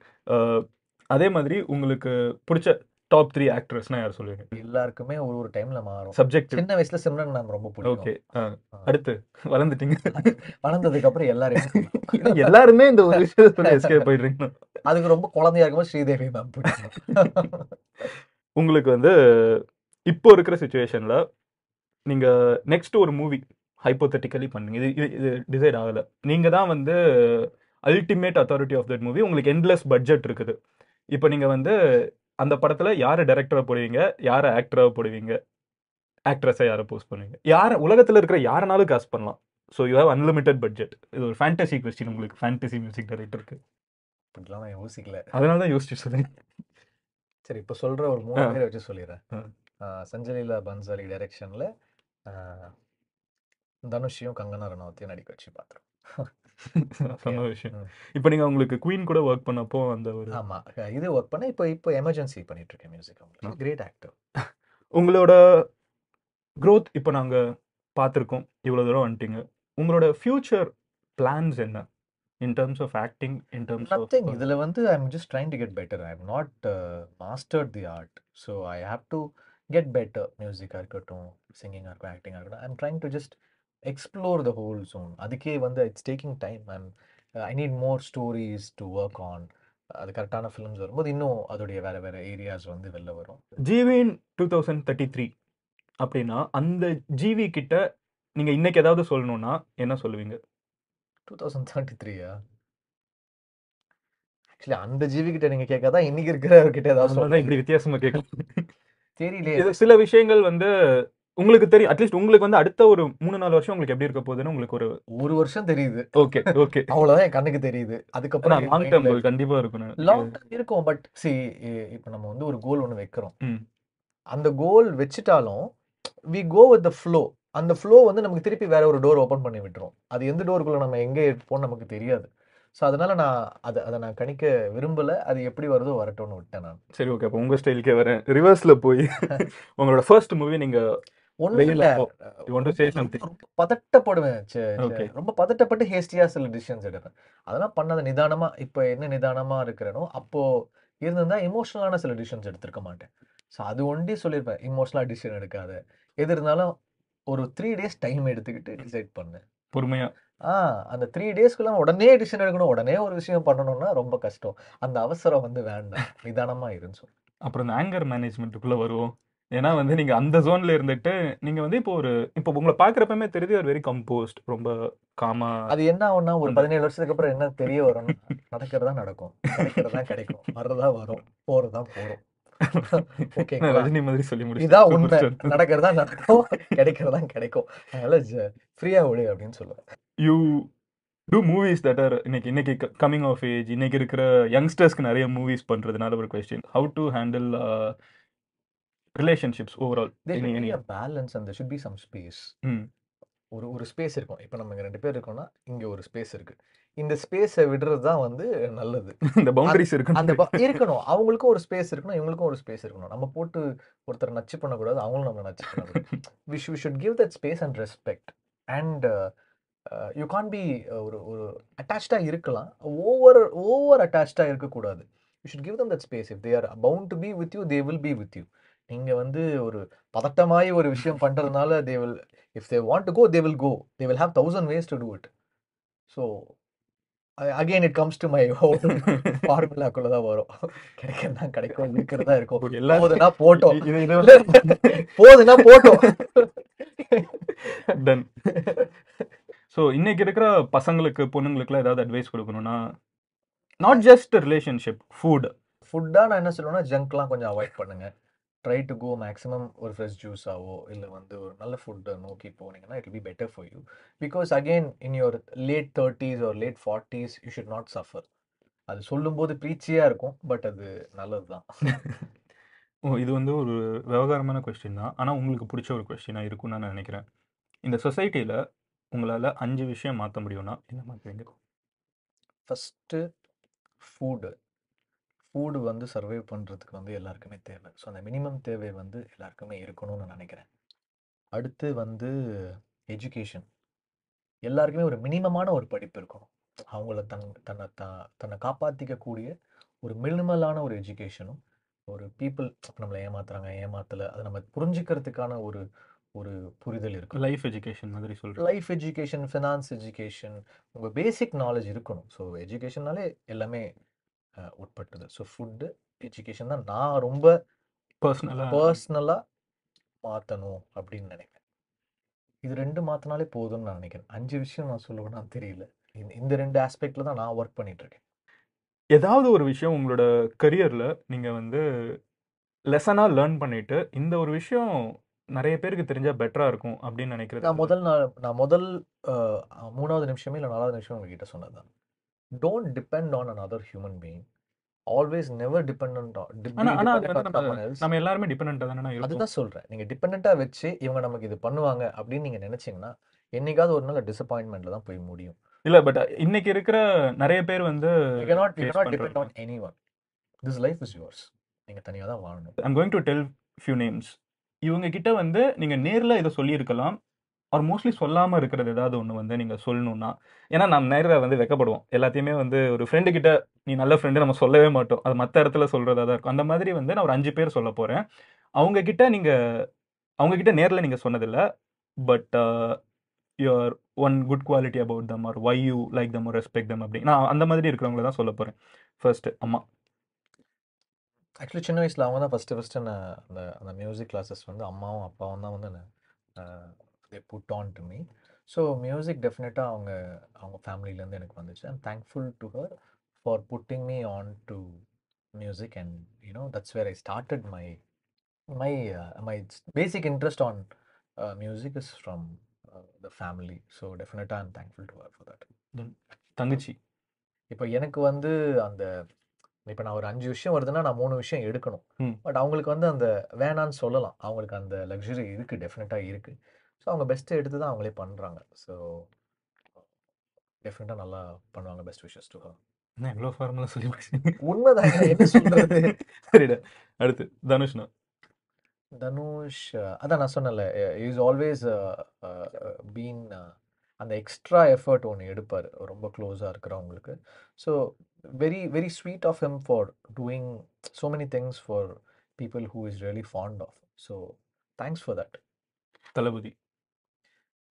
அதே மாதிரி உங்களுக்கு பிடிச்ச டாப் த்ரீ ஆக்ட்ரஸ்னா யார் சொல்லுவீங்க? எல்லாருக்குமே ஒரு ஒரு டைம்ல மாறும். சப்ஜெக்ட் சின்ன வயசுல சிம்ரன் மேம் ரொம்ப ஓகே பிடிக்கும் அடுத்து வளர்ந்துட்டீங்க. வளர்ந்ததுக்கு அப்புறம் எல்லாரும் எல்லாருமே இந்த ஒரு விஷயத்துல எஸ்கேப் ஆயிடுறீங்க. அதுக்கு ரொம்ப குழந்தையா இருக்கும்போது ஸ்ரீதேவி மேம் பிடிக்கும். உங்களுக்கு வந்து இப்போ இருக்கிற சுச்சுவேஷன்ல நீங்க நெக்ஸ்ட் ஒரு மூவி ஹைப்போதட்டிக்கலி பண்ணுங்க. இது இது- டிசைட் ஆகல. நீங்க தான் வந்து ultimate authority of that movie உங்களுக்கு எண்ட்லெஸ் பட்ஜெட் இருக்குது. இப்போ நீங்க வந்து அந்த படத்துல யாரை டைரக்டரா போடுவீங்க? யாரை ஆக்டரா போடுவீங்க? ஆக்ட்ரஸா யாரை போஸ்ட் பண்ணுவீங்க? யார உலகத்துல இருக்கிற யாரனாலும் காஸ்ட் பண்ணலாம். So you have unlimited budget இது ஒரு ஃபேண்டசி கொஸ்டின் உங்களுக்கு. ஃபேண்டசி மியூசிக் டைரக்டருக்கு இப்படிலாம் நான் யோசிக்கல. அதனால தான் யோசிச்சு சொல்றேன் சரி இப்போ சொல்ற ஒரு மூணு. பேரை வச்சு சொல்லிடுறேன். சஞ்சலீலா பன்சாலி டைரக்ஷன்ல தனுஷையும் கங்கனா ரனாவத்தையும் நடிக்க வச்சு பார்த்துருவோம். சொன்ன விஷயம். இப்போ நீங்க உங்களுக்கு குயின் கூட ஒர்க் பண்ணப்போ அந்த ஒரு ஆமா. அஹ் இது ஒர்க் பண்ண இப்போ இப்போ எமர்ஜென்சி பண்ணிட்டு இருக்கேன் மியூசிக் அவங்களுக்கு கிரேட் ஆக்டர் உங்களோட growth இப்போ நாங்க பார்த்துருக்கோம். இவ்வளோ தூரம் வந்துட்டீங்க. உங்களோட ஃபியூச்சர் பிளான்ஸ் என்ன? In terms of acting in terms of இதுல வந்து I am just trying to get better I am not mastered the art so I have to get better மியூசிக்காக இருக்கட்டும் சிங்கிங்காக இருக்கட்டும் ஆக்டிங்காக இருக்கட்டும். I am trying to just explore the whole zone அதுக்கே வந்து it's taking time and I need more stories to work on அது கரெக்டான films வரும்போது இன்னும் அதோடைய வேற வேற ஏரியாஸ் வந்து வெளில வரும். ஜிவின் டூ தௌசண்ட் தேர்ட்டி த்ரீ அப்படின்னா அந்த ஜிவி கிட்ட நீங்க இன்னைக்கு ஏதாவது சொல்லணும்னா என்ன சொல்லுவீங்க? டூ தௌசண்ட் தேர்ட்டி த்ரீயா ஆக்சுவலி அந்த ஜிவி கிட்ட நீங்க கேட்காதான் இன்னைக்கு இருக்கிறவர்கிட்ட ஏதாவது தான் இப்படி வித்தியாசமா கேட்கலாம் தெரியலையே. இது சில விஷயங்கள் வந்து உங்களுக்கு தெரியும் அட்லீஸ்ட் உங்களுக்கு வந்து அடுத்த ஒரு மூணு நாலு வருஷம் உங்களுக்கு எப்படி இருக்க போகுதுன்னு உங்களுக்கு ஒரு ஒரு வருஷம் தெரியுது. ஓகே ஓகே அவ்வளவுதான் என் கண்ணுக்கு தெரியுது. அதுக்கப்புறம் லாங் டேர்ம் கோல் கண்டிப்பா இருக்கும் லாங் டர்ம் இருக்கும் பட் சி இப்போ நம்ம வந்து ஒரு கோல் ஒன்று வைக்கிறோம். அந்த goal வச்சுட்டாலும் we go with the flow அந்த ஃப்ளோ வந்து நமக்கு திருப்பி வேற ஒரு டோர் ஓப்பன் பண்ணி விட்டுரும். அது எந்த டோருக்குள்ள நம்ம எங்கே இருப்போம்னு நமக்கு தெரியாது. ஸோ அதனால நான் அதை அதை நான் கணிக்க விரும்பல. அது எப்படி வருதோ வரட்டும்னு விட்டேன் நான். சரி ஓகே அப்போ உங்க ஸ்டைலுக்கே வரேன். ரிவர்ஸ்ல போய் உங்களோட ஃபர்ஸ்ட் மூவி நீங்க பதட்டப்படுவேன். ரொம்ப பதட்டப்பட்டு ஹேஸ்டியா சில டிசிஷன்ஸ் எடுப்பேன். அதெல்லாம் பண்ணாத நிதானமா இப்போ என்ன நிதானமா இருக்கிறனோ அப்போ இருந்திருந்தா இமோஷனலான சில டிசிஷன்ஸ் எடுத்திருக்க மாட்டேன். ஸோ அது ஒண்டி சொல்லியிருப்பேன் இமோஷனலா டிசிஷன் எடுக்காத. எது இருந்தாலும் ஒரு த்ரீ டேஸ் டைம் எடுத்துக்கிட்டு டிசைட் பண்ணு. பொறுமையா. ஆ அந்த த்ரீ டேஸ்க்குள்ள உடனே டிசிஷன் எடுக்கணும். உடனே ஒரு விஷயம் பண்ணணும்னா ரொம்ப கஷ்டம். அந்த அவசரம் வந்து வேண்டாம். நிதானமா இருந்து சொல்லு. அப்புறம் இந்த ஆங்கர் மேனேஜ்மெண்ட்டுக்குள்ள வருவோம். ஏன்னா வந்து நீங்க அந்த ஜோன்ல இருந்துட்டு நீங்க வந்து இப்போ ஒரு இப்போ உங்களை பாக்குறப்பமே தெரியுது ஒரு வெரி கம்போஸ்ட் ரொம்ப காமா அது என்ன ஆகும்னா ஒரு பதினேழு வருஷத்துக்கு அப்புறம் என்ன தெரிய வரும்னா நடக்கிறதா நடக்கும். கிடைக்கிறதா கிடைக்கும். வர்றதா வரும். போறதா போறோம். ரஜினி மாதிரி சொல்லி முடிச்சு இதான் உண்மை. நடக்கிறதா நடக்கும் கிடைக்கிறதா கிடைக்கும். அதனால ஃப்ரீயா விடு அப்படின்னு சொல்லுவேன். You do movies that are இன்னைக்கு இன்னைக்கு கமிங் ஆஃப் ஏஜ் இன்னைக்கு இருக்கிற யங்ஸ்டர்ஸ்க்கு நிறைய மூவிஸ் பண்றதுனால ஒரு question how to handle relationships overall balance அந்த ஷுட் பி சம் ஸ்பேஸ் ஒரு ஒரு ஸ்பேஸ் இருக்கும். இப்போ நம்ம இங்க ரெண்டு பேர் இருக்கோம்னா இங்க ஒரு ஸ்பேஸ் இருக்கு. இந்த ஸ்பேஸை விடுறது தான் வந்து நல்லது. இந்த பவுண்டரிஸ் இருக்கு அந்த இருக்கணும். அவங்களுக்கும் ஒரு ஸ்பேஸ் இருக்கணும். இவங்களுக்கும் ஒரு ஸ்பேஸ் இருக்கணும். நம்ம போட்டு ஒருத்தரை நச்சு பண்ணக்கூடாது. அவங்களும் நம்ம நச்சு பண்ணக்கூடாது. We sh should give that space and respect and you can be ஒரு ஒரு அட்டாச்சாக இருக்கலாம். ஓவர் ஓவர் அட்டாச்சாக இருக்கக்கூடாது. You should give them that space if they are bound to be with you they will be with you நீங்கள் வந்து ஒரு பதட்டமாயி ஒரு விஷயம் பண்ணுறதுனால they will if they want to go they will go they will have thousand ways to do it so again it comes to my whole ஃபார்முலாக்குள்ள தான் வரும். கிடைக்கிறதா கிடைக்கும் இருக்கிறதா இருக்கும். Okay, எல்லா- போதுன்னா போட்டோம். போதுன்னா போட்டோம். டன் ஸோ இன்னைக்கு இருக்கிற பசங்களுக்கு பொண்ணுங்களுக்குலாம் ஏதாவது அட்வைஸ் கொடுக்கணும்னா நாட் ஜஸ்ட் ரிலேஷன்ஷிப் ஃபுட் ஃபுட்டா நான் என்ன சொல்லுவேன்னா ஜங்க்லாம் கொஞ்சம் அவாய்ட் பண்ணுங்க. ட்ரை டு கோ மேக்ஸிமம் ஒரு ஃப்ரெஷ் ஜூஸாவோ இல்லை வந்து ஒரு நல்ல ஃபுட்டை நோக்கி போனீங்கன்னா it be better for you because again in your late thirties ஒரு late forties you should not suffer அது சொல்லும்போது ப்ரீச்சியாக இருக்கும் பட் அது நல்லது தான் ஓ இது வந்து ஒரு விவகாரமான கொஸ்டின் தான். ஆனால் உங்களுக்கு பிடிச்ச ஒரு கொஸ்டினாக இருக்கும்னு நான் நினைக்கிறேன். இந்த சொசைட்டியில் உங்களால் அஞ்சு விஷயம் மாற்ற முடியும்னா என்ன மாற்றுவீங்க ஃபஸ்ட்டு ஃபுட்டு ஃபுட்டு வந்து சர்வைவ் பண்ணுறதுக்கு வந்து எல்லாருக்குமே தேவை. ஸோ அந்த மினிமம் தேவை வந்து எல்லாருக்குமே இருக்கணும்னு நான் நினைக்கிறேன். அடுத்து வந்து எஜுகேஷன் எல்லாருக்குமே ஒரு மினிமமான ஒரு படிப்பு இருக்கணும். அவங்கள தன் தன்னை த தன்னை காப்பாற்றிக்கக்கூடிய ஒரு மினிமலான ஒரு எஜுகேஷனும் ஒரு பீப்புள் நம்மளை ஏமாத்துறாங்க ஏமாத்தலை அதை நம்ம புரிஞ்சுக்கிறதுக்கான ஒரு ஒரு புரிதல் இருக்கும் லைஃப் எஜுகேஷன் மாதிரி சொல்கிறேன் லைஃப் எஜுகேஷன் ஃபினான்ஸ் எஜுகேஷன் உங்கள் பேசிக் நாலேஜ் இருக்கணும். ஸோ எஜுகேஷன்னாலே எல்லாமே உட்பட்டது. ஸோ ஃபுட்டு எஜுகேஷன் தான் நான் ரொம்ப பர்சனலாக பர்சனலாக மாற்றணும் அப்படின்னு நினைக்கிறேன் இது ரெண்டு மாற்றினாலே போதும்னு நான் நினைக்கிறேன். அஞ்சு விஷயம் நான் சொல்லுவேன்னா தெரியல. இந்த இந்த ரெண்டு ஆஸ்பெக்டில் தான் நான் ஒர்க் பண்ணிட்டு இருக்கேன். ஏதாவது ஒரு விஷயம் உங்களோட கரியரில் நீங்கள் வந்து லெசனாக லேர்ன் பண்ணிட்டு இந்த ஒரு விஷயம் நிறைய பேருக்கு தெரிஞ்சா பெட்டரா இருக்கும் அப்படின்னு நினைக்கிறது நான்? முதல் நாள் நான் முதல் மூணாவது நிமிஷமே இல்லை நாலாவது நிமிஷம் உங்ககிட்ட சொன்னதுதான் don't depend on another human being. Always never depend ஆனா ஆனா வந்து நம்ம ஆன் எல்லாருமே டிபெண்டா தானே அதுதான் சொல்றேன். நீங்க டிபெண்டா வச்சு இவங்க நமக்கு இது பண்ணுவாங்க அப்படின்னு நீங்க நினைச்சீங்கன்னா என்னைக்காவது ஒரு நாள் டிசப்பாயின்மெண்ட்ல தான் போய் முடியும். இல்ல பட் இன்னைக்கு இருக்கிற நிறைய பேர் வந்து you cannot you depend on anyone. This life is yours. நீங்க தனியா தான் வாழணும். I'm going to tell few names இவங்க கிட்ட வந்து நீங்க நேர்ல இதை சொல்லியிருக்கலாம். ஆர் மோஸ்ட்லி சொல்லாமல் இருக்கிறது ஏதாவது ஒன்று வந்து நீங்கள் சொல்லணும்னா ஏன்னா நம்ம நேரில் வந்து வெக்கப்படுவோம். எல்லாத்தையுமே வந்து ஒரு ஃப்ரெண்டு கிட்ட நீ நல்ல ஃப்ரெண்டு நம்ம சொல்லவே மாட்டோம். அது மற்ற இடத்துல சொல்கிறதா தான் இருக்கும். அந்த மாதிரி வந்து நான் ஒரு அஞ்சு பேர் சொல்ல போகிறேன் அவங்க கிட்ட நீங்கள் அவங்க கிட்ட நேரில் நீங்கள் சொன்னதில்லை but your one good quality about them are why you like them ஒரு ரெஸ்பெக்ட் தம் அப்படி. நான் அந்த மாதிரி இருக்கிறவங்கள தான் சொல்ல போகிறேன் ஃபர்ஸ்ட் அம்மா. ஆக்சுவலி சின்ன வயசில் அவங்க தான் ஃபஸ்ட்டு ஃபஸ்ட்டு நான் அந்த அந்த மியூசிக் கிளாஸஸ் வந்து அம்மாவும் அப்பாவும் தான் வந்து they put on to me so music டெஃபினட்டாக அவங்க அவங்க ஃபேமிலியிலேருந்து எனக்கு வந்துச்சு. I'm thankful to her for putting me on to music and you know that's where I started my my my basic interest on music is from the family so டெஃபினட்டாக I'm thankful to her for that தங்கச்சி. இப்போ எனக்கு வந்து அந்த இப்போ நான் ஒரு அஞ்சு விஷயம் வருதுன்னா நான் மூணு விஷயம் எடுக்கணும். பட் அவங்களுக்கு வந்து அந்த வேணான்னு சொல்லலாம். அவங்களுக்கு அந்த லக்ஸுரி இருக்கு டெஃபினட்டாக இருக்கு. ஸோ அவங்க பெஸ்ட் எடுத்து தான் அவங்களே பண்றாங்க. ஸோ டெஃபினட்டாக நல்லா பண்ணுவாங்க பெஸ்ட் விஷஸ் டு என்ன எவ்வளோ ஃபார்மலாக சொல்லி உண்மைதான். என்ன சொல்றது? சரிடா. அடுத்து தனுஷ்னா? தனுஷ் அதான் நான் சொன்னேன்ல இஸ் ஆல்வேஸ் பீன் அந்த எக்ஸ்ட்ரா எஃபர்ட் ஒன்று எடுப்பார். ரொம்ப க்ளோஸாக இருக்கிறவங்களுக்கு. So very very sweet of him for doing so many things for people who is really fond of so thanks for that Thalapathy.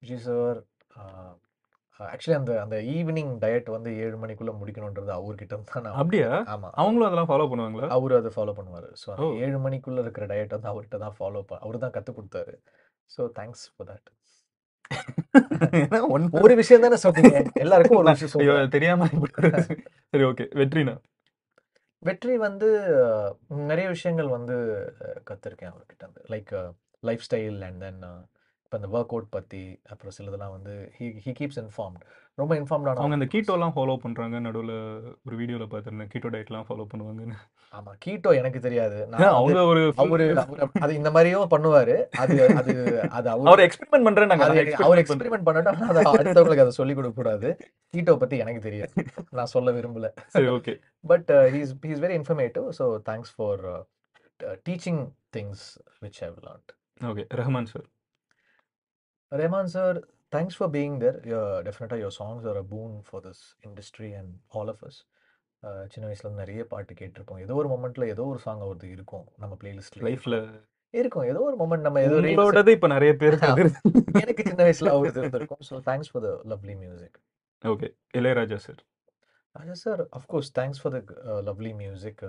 Vijay sir actually அந்த அந்த evening diet வந்து ஏழு மணிக்குள்ள முடிக்கணுன்றது அவர்கிட்ட தான் நான் அப்படியா? ஆமாம் அவங்களும் அதெல்லாம் ஃபாலோ பண்ணுவாங்களா? அவரு அதை ஃபாலோ பண்ணுவார். ஸோ அந்த. ஏழு மணிக்குள்ள இருக்கிற டயட் வந்து அவர்கிட்ட தான் ஃபாலோ அவர் தான் கற்றுக் கொடுத்தாரு. ஸோ தேங்க்ஸ் ஃபார் தட் ஒரு விஷயம் தானே சொன்னீங்க. எல்லாருக்கும் ஒரு விஷயம். தெரியாம சரி ஓகே. வெற்றினா? வெற்றி வந்து நிறைய விஷயங்கள் வந்து அஹ், கத்திருக்கேன் அவர்கிட்ட like lifestyle and then இப்போ இந்த ஒர்க் அவுட் பற்றி அப்புறம் சிலதெல்லாம் வந்து ஹீ ஹீ கீப்ஸ் இன்ஃபார்ம்ட் ரொம்ப இன்ஃபார்ம்டான அவங்க இந்த கீட்டோலாம் ஃபாலோ பண்றாங்க. நடுவுல ஒரு வீடியோல பார்த்திருந்தேன். கீட்டோ டயட்லாம் ஃபாலோ பண்ணுவாங்கன்னு. ஆமா கீட்டோ எனக்கு தெரியாது. அவங்க ஒரு அவரு அது இந்த மாதிரியும் பண்ணுவாரு. அது அது அது அவரு எக்ஸ்பெரிமெண்ட் பண்றேன் அது அவர் எக்ஸ்பெரிமெண்ட் பண்ணட்டும் அதை அடுத்தவங்களுக்கு அதை சொல்லிக் கொடுக்க கூடாது கீட்டோ பத்தி எனக்கு தெரியாது. நான் சொல்ல விரும்பல. சரி okay but he's he's very informative so thanks for teaching things which have learned okay Rahman sir Rehman sir, thanks for being there. Your, definitely your songs are a boon for this industry and all of us. Uh, சின்ன வயசுல இருந்து நிறைய பாட்டு கேட்டிருப்போம். ஏதோ ஒரு மொமெண்ட்ல ஏதோ ஒரு சாங் அவரது இருக்கும் நம்ம பிளேலிஸ்ட்ல லைஃப்ல இருக்கும். ஏதோ ஒரு மொமெண்ட் நம்ம ஏதோ reels- உங்களோடது இப்ப நிறைய அது எனக்கு சின்ன வயசுல அவரது இருந்திருக்கும். So thanks for the lovely music okay Ilaiyaraaja sir Raja sir of course thanks for the lovely music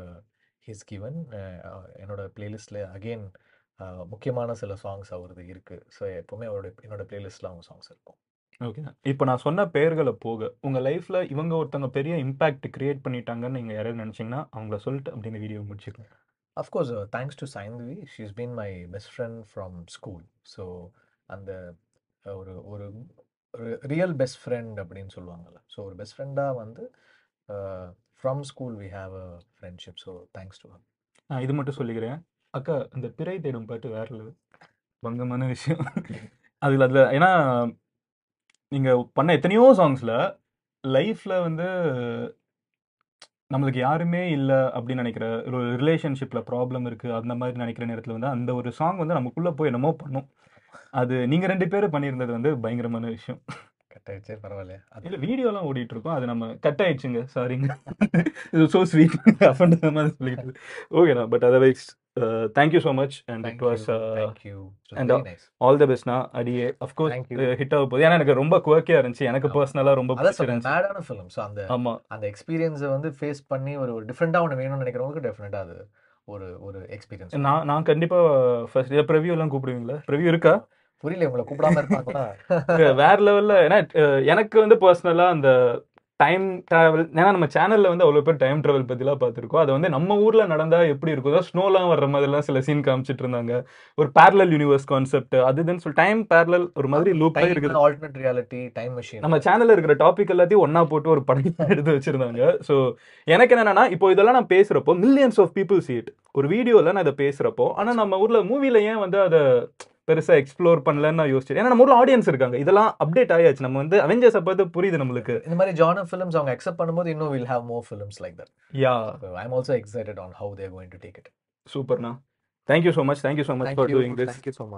he's given என்னோட பிளேலிஸ்ட்ல அகெயின் முக்கியமான சில சாங்ஸ் அவரது இருக்கு. ஸோ எப்பவுமே அவரோட என்னோட பிளேலிஸ்ட்ல அவங்க சாங்ஸ் இருக்கும். ஓகே இப்போ நான் சொன்ன பெயர்களை போக உங்க லைஃப்ல இவங்க ஒருத்தவங்க பெரிய இம்பாக்ட் கிரியேட் பண்ணிட்டாங்கன்னு நீங்க யாராவது நினைச்சீங்கன்னா அவங்கள சொல்லிட்டு அப்படி இந்த video Of course, uh, thanks to Saindvi, she's been my best friend from school. So, அந்த ஒரு ஒரு ரியல் பெஸ்ட் ஃப்ரெண்ட் அப்படின்னு சொல்லுவாங்கல்ல. ஸோ ஒரு பெஸ்ட் ஃப்ரெண்டாக வந்து from school we have a friendship so thanks to நான் இது மட்டும் சொல்லிக்கிறேன். அக்கா இந்த பிறை தேடும் பாட்டு வேற level. பங்கமான விஷயம். அதில் அதில் ஏன்னா நீங்கள் பண்ண எத்தனையோ சாங்ஸில் லைஃப்பில் வந்து நம்மளுக்கு யாருமே இல்லை அப்படின்னு நினைக்கிற ஒரு ரிலேஷன்ஷிப்பில் ப்ராப்ளம் இருக்குது அந்த மாதிரி நினைக்கிற நேரத்தில் வந்து அந்த ஒரு சாங் வந்து நமக்குள்ளே போய் என்னமோ பண்ணும். அது நீங்கள் ரெண்டு பேரும் பண்ணியிருந்தது வந்து பயங்கரமான விஷயம். கட் ஆயிடுச்சே பரவாயில்லையா. அது இல்லை வீடியோலாம் ஓடிட்டு இருக்கோம் அது நம்ம கட் ஆயிடுச்சுங்க சாரிங்க இது ஸோ ஸ்வீட் அஃபண்ட் மாதிரி சொல்லிட்டு ஓகேண்ணா but otherwise thank you so much and it thank you was thank you and, very nice all the பெஸ்ட்னா அடியே அஃப்கோர்ஸ் Thank you. ஹிட் ஆக போகுது. ஏன்னா எனக்கு ரொம்ப குவக்கியாக இருந்துச்சு. எனக்கு ஆமா. பர்சனலாக ரொம்ப பிடிச்சிருந்துச்சு. மேடான ஃபிலிம் ஸோ அந்த ஆமாம் அந்த எக்ஸ்பீரியன்ஸை வந்து ஃபேஸ் பண்ணி ஒரு டிஃப்ரெண்ட்டாக ஒன்று வேணும்னு நினைக்கிறவங்களுக்கு டெஃபினட்டாக அது ஒரு ஒரு எக்ஸ்பீரியன்ஸ் நான் நான் கண்டிப்பாக ஃபர்ஸ்ட் இதை ப்ரிவியூலாம் கூப்பிடுவீங்களா? ப்ரிவியூ இருக்கா? புரியல. உங்களை கூப்பிடாம இருப்பாங்களா? வேற லெவலில் ஏன்னா எனக்கு வந்து பர்சனலாக அந்த டைம் டிராவல் ஏன்னா நம்ம சேனல்ல வந்து அவ்வளோ பேர் டைம் டிராவல் பற்றிலாம் பார்த்துருக்கோம். அதை வந்து நம்ம ஊர்ல நடந்தா எப்படி இருக்கும்? ஸ்னோலாம் வர்ற மாதிரிலாம் சில சீன் காமிச்சிட்டு இருந்தாங்க. ஒரு பேரலல் யூனிவர்ஸ் கான்செப்ட் அது இதுன்னு சொல்லி டைம் பேரலல் ஒரு மாதிரி லூப் டைம் இருக்குது. ஆல்டர்னேட் ரியாலிட்டி டைம் மெஷின் நம்ம சேனல்ல இருக்கிற டாபிக் எல்லாத்தையும் ஒண்ணா போட்டு ஒரு படம் எடுத்து வச்சிருந்தாங்க. ஸோ எனக்கு என்னன்னா இப்போ இதெல்லாம் நான் பேசுறப்போ மில்லியன்ஸ் ஆஃப் பீப்புள் it. ஒரு வீடியோல நான் இதை பேசுறப்போ ஆனா நம்ம ஊர்ல மூவில ஏன் வந்து அதை பெருசா எக்ஸ்ப்ளோர் பண்ணலன்னு நான் யோசிச்சேன். ஏன்னா நம்ம ஊர்ல ஆடியன்ஸ் இருக்காங்க. இதெல்லாம் அப்டேட் ஆயாச்சு. நம்ம வந்து அவெஞ்சர்ஸ் பார்த்து புரியுது நம்மளுக்கு. இந்த மாதிரி ஜானர் ஃபிலிம்ஸ் அவங்க அக்செப்ட் பண்ணும்போது இன்னும் will have more films like that yeah I am also excited on how they're going to take it சூப்பர்ண்ணா thank you so much thank you so much for doing this you so much.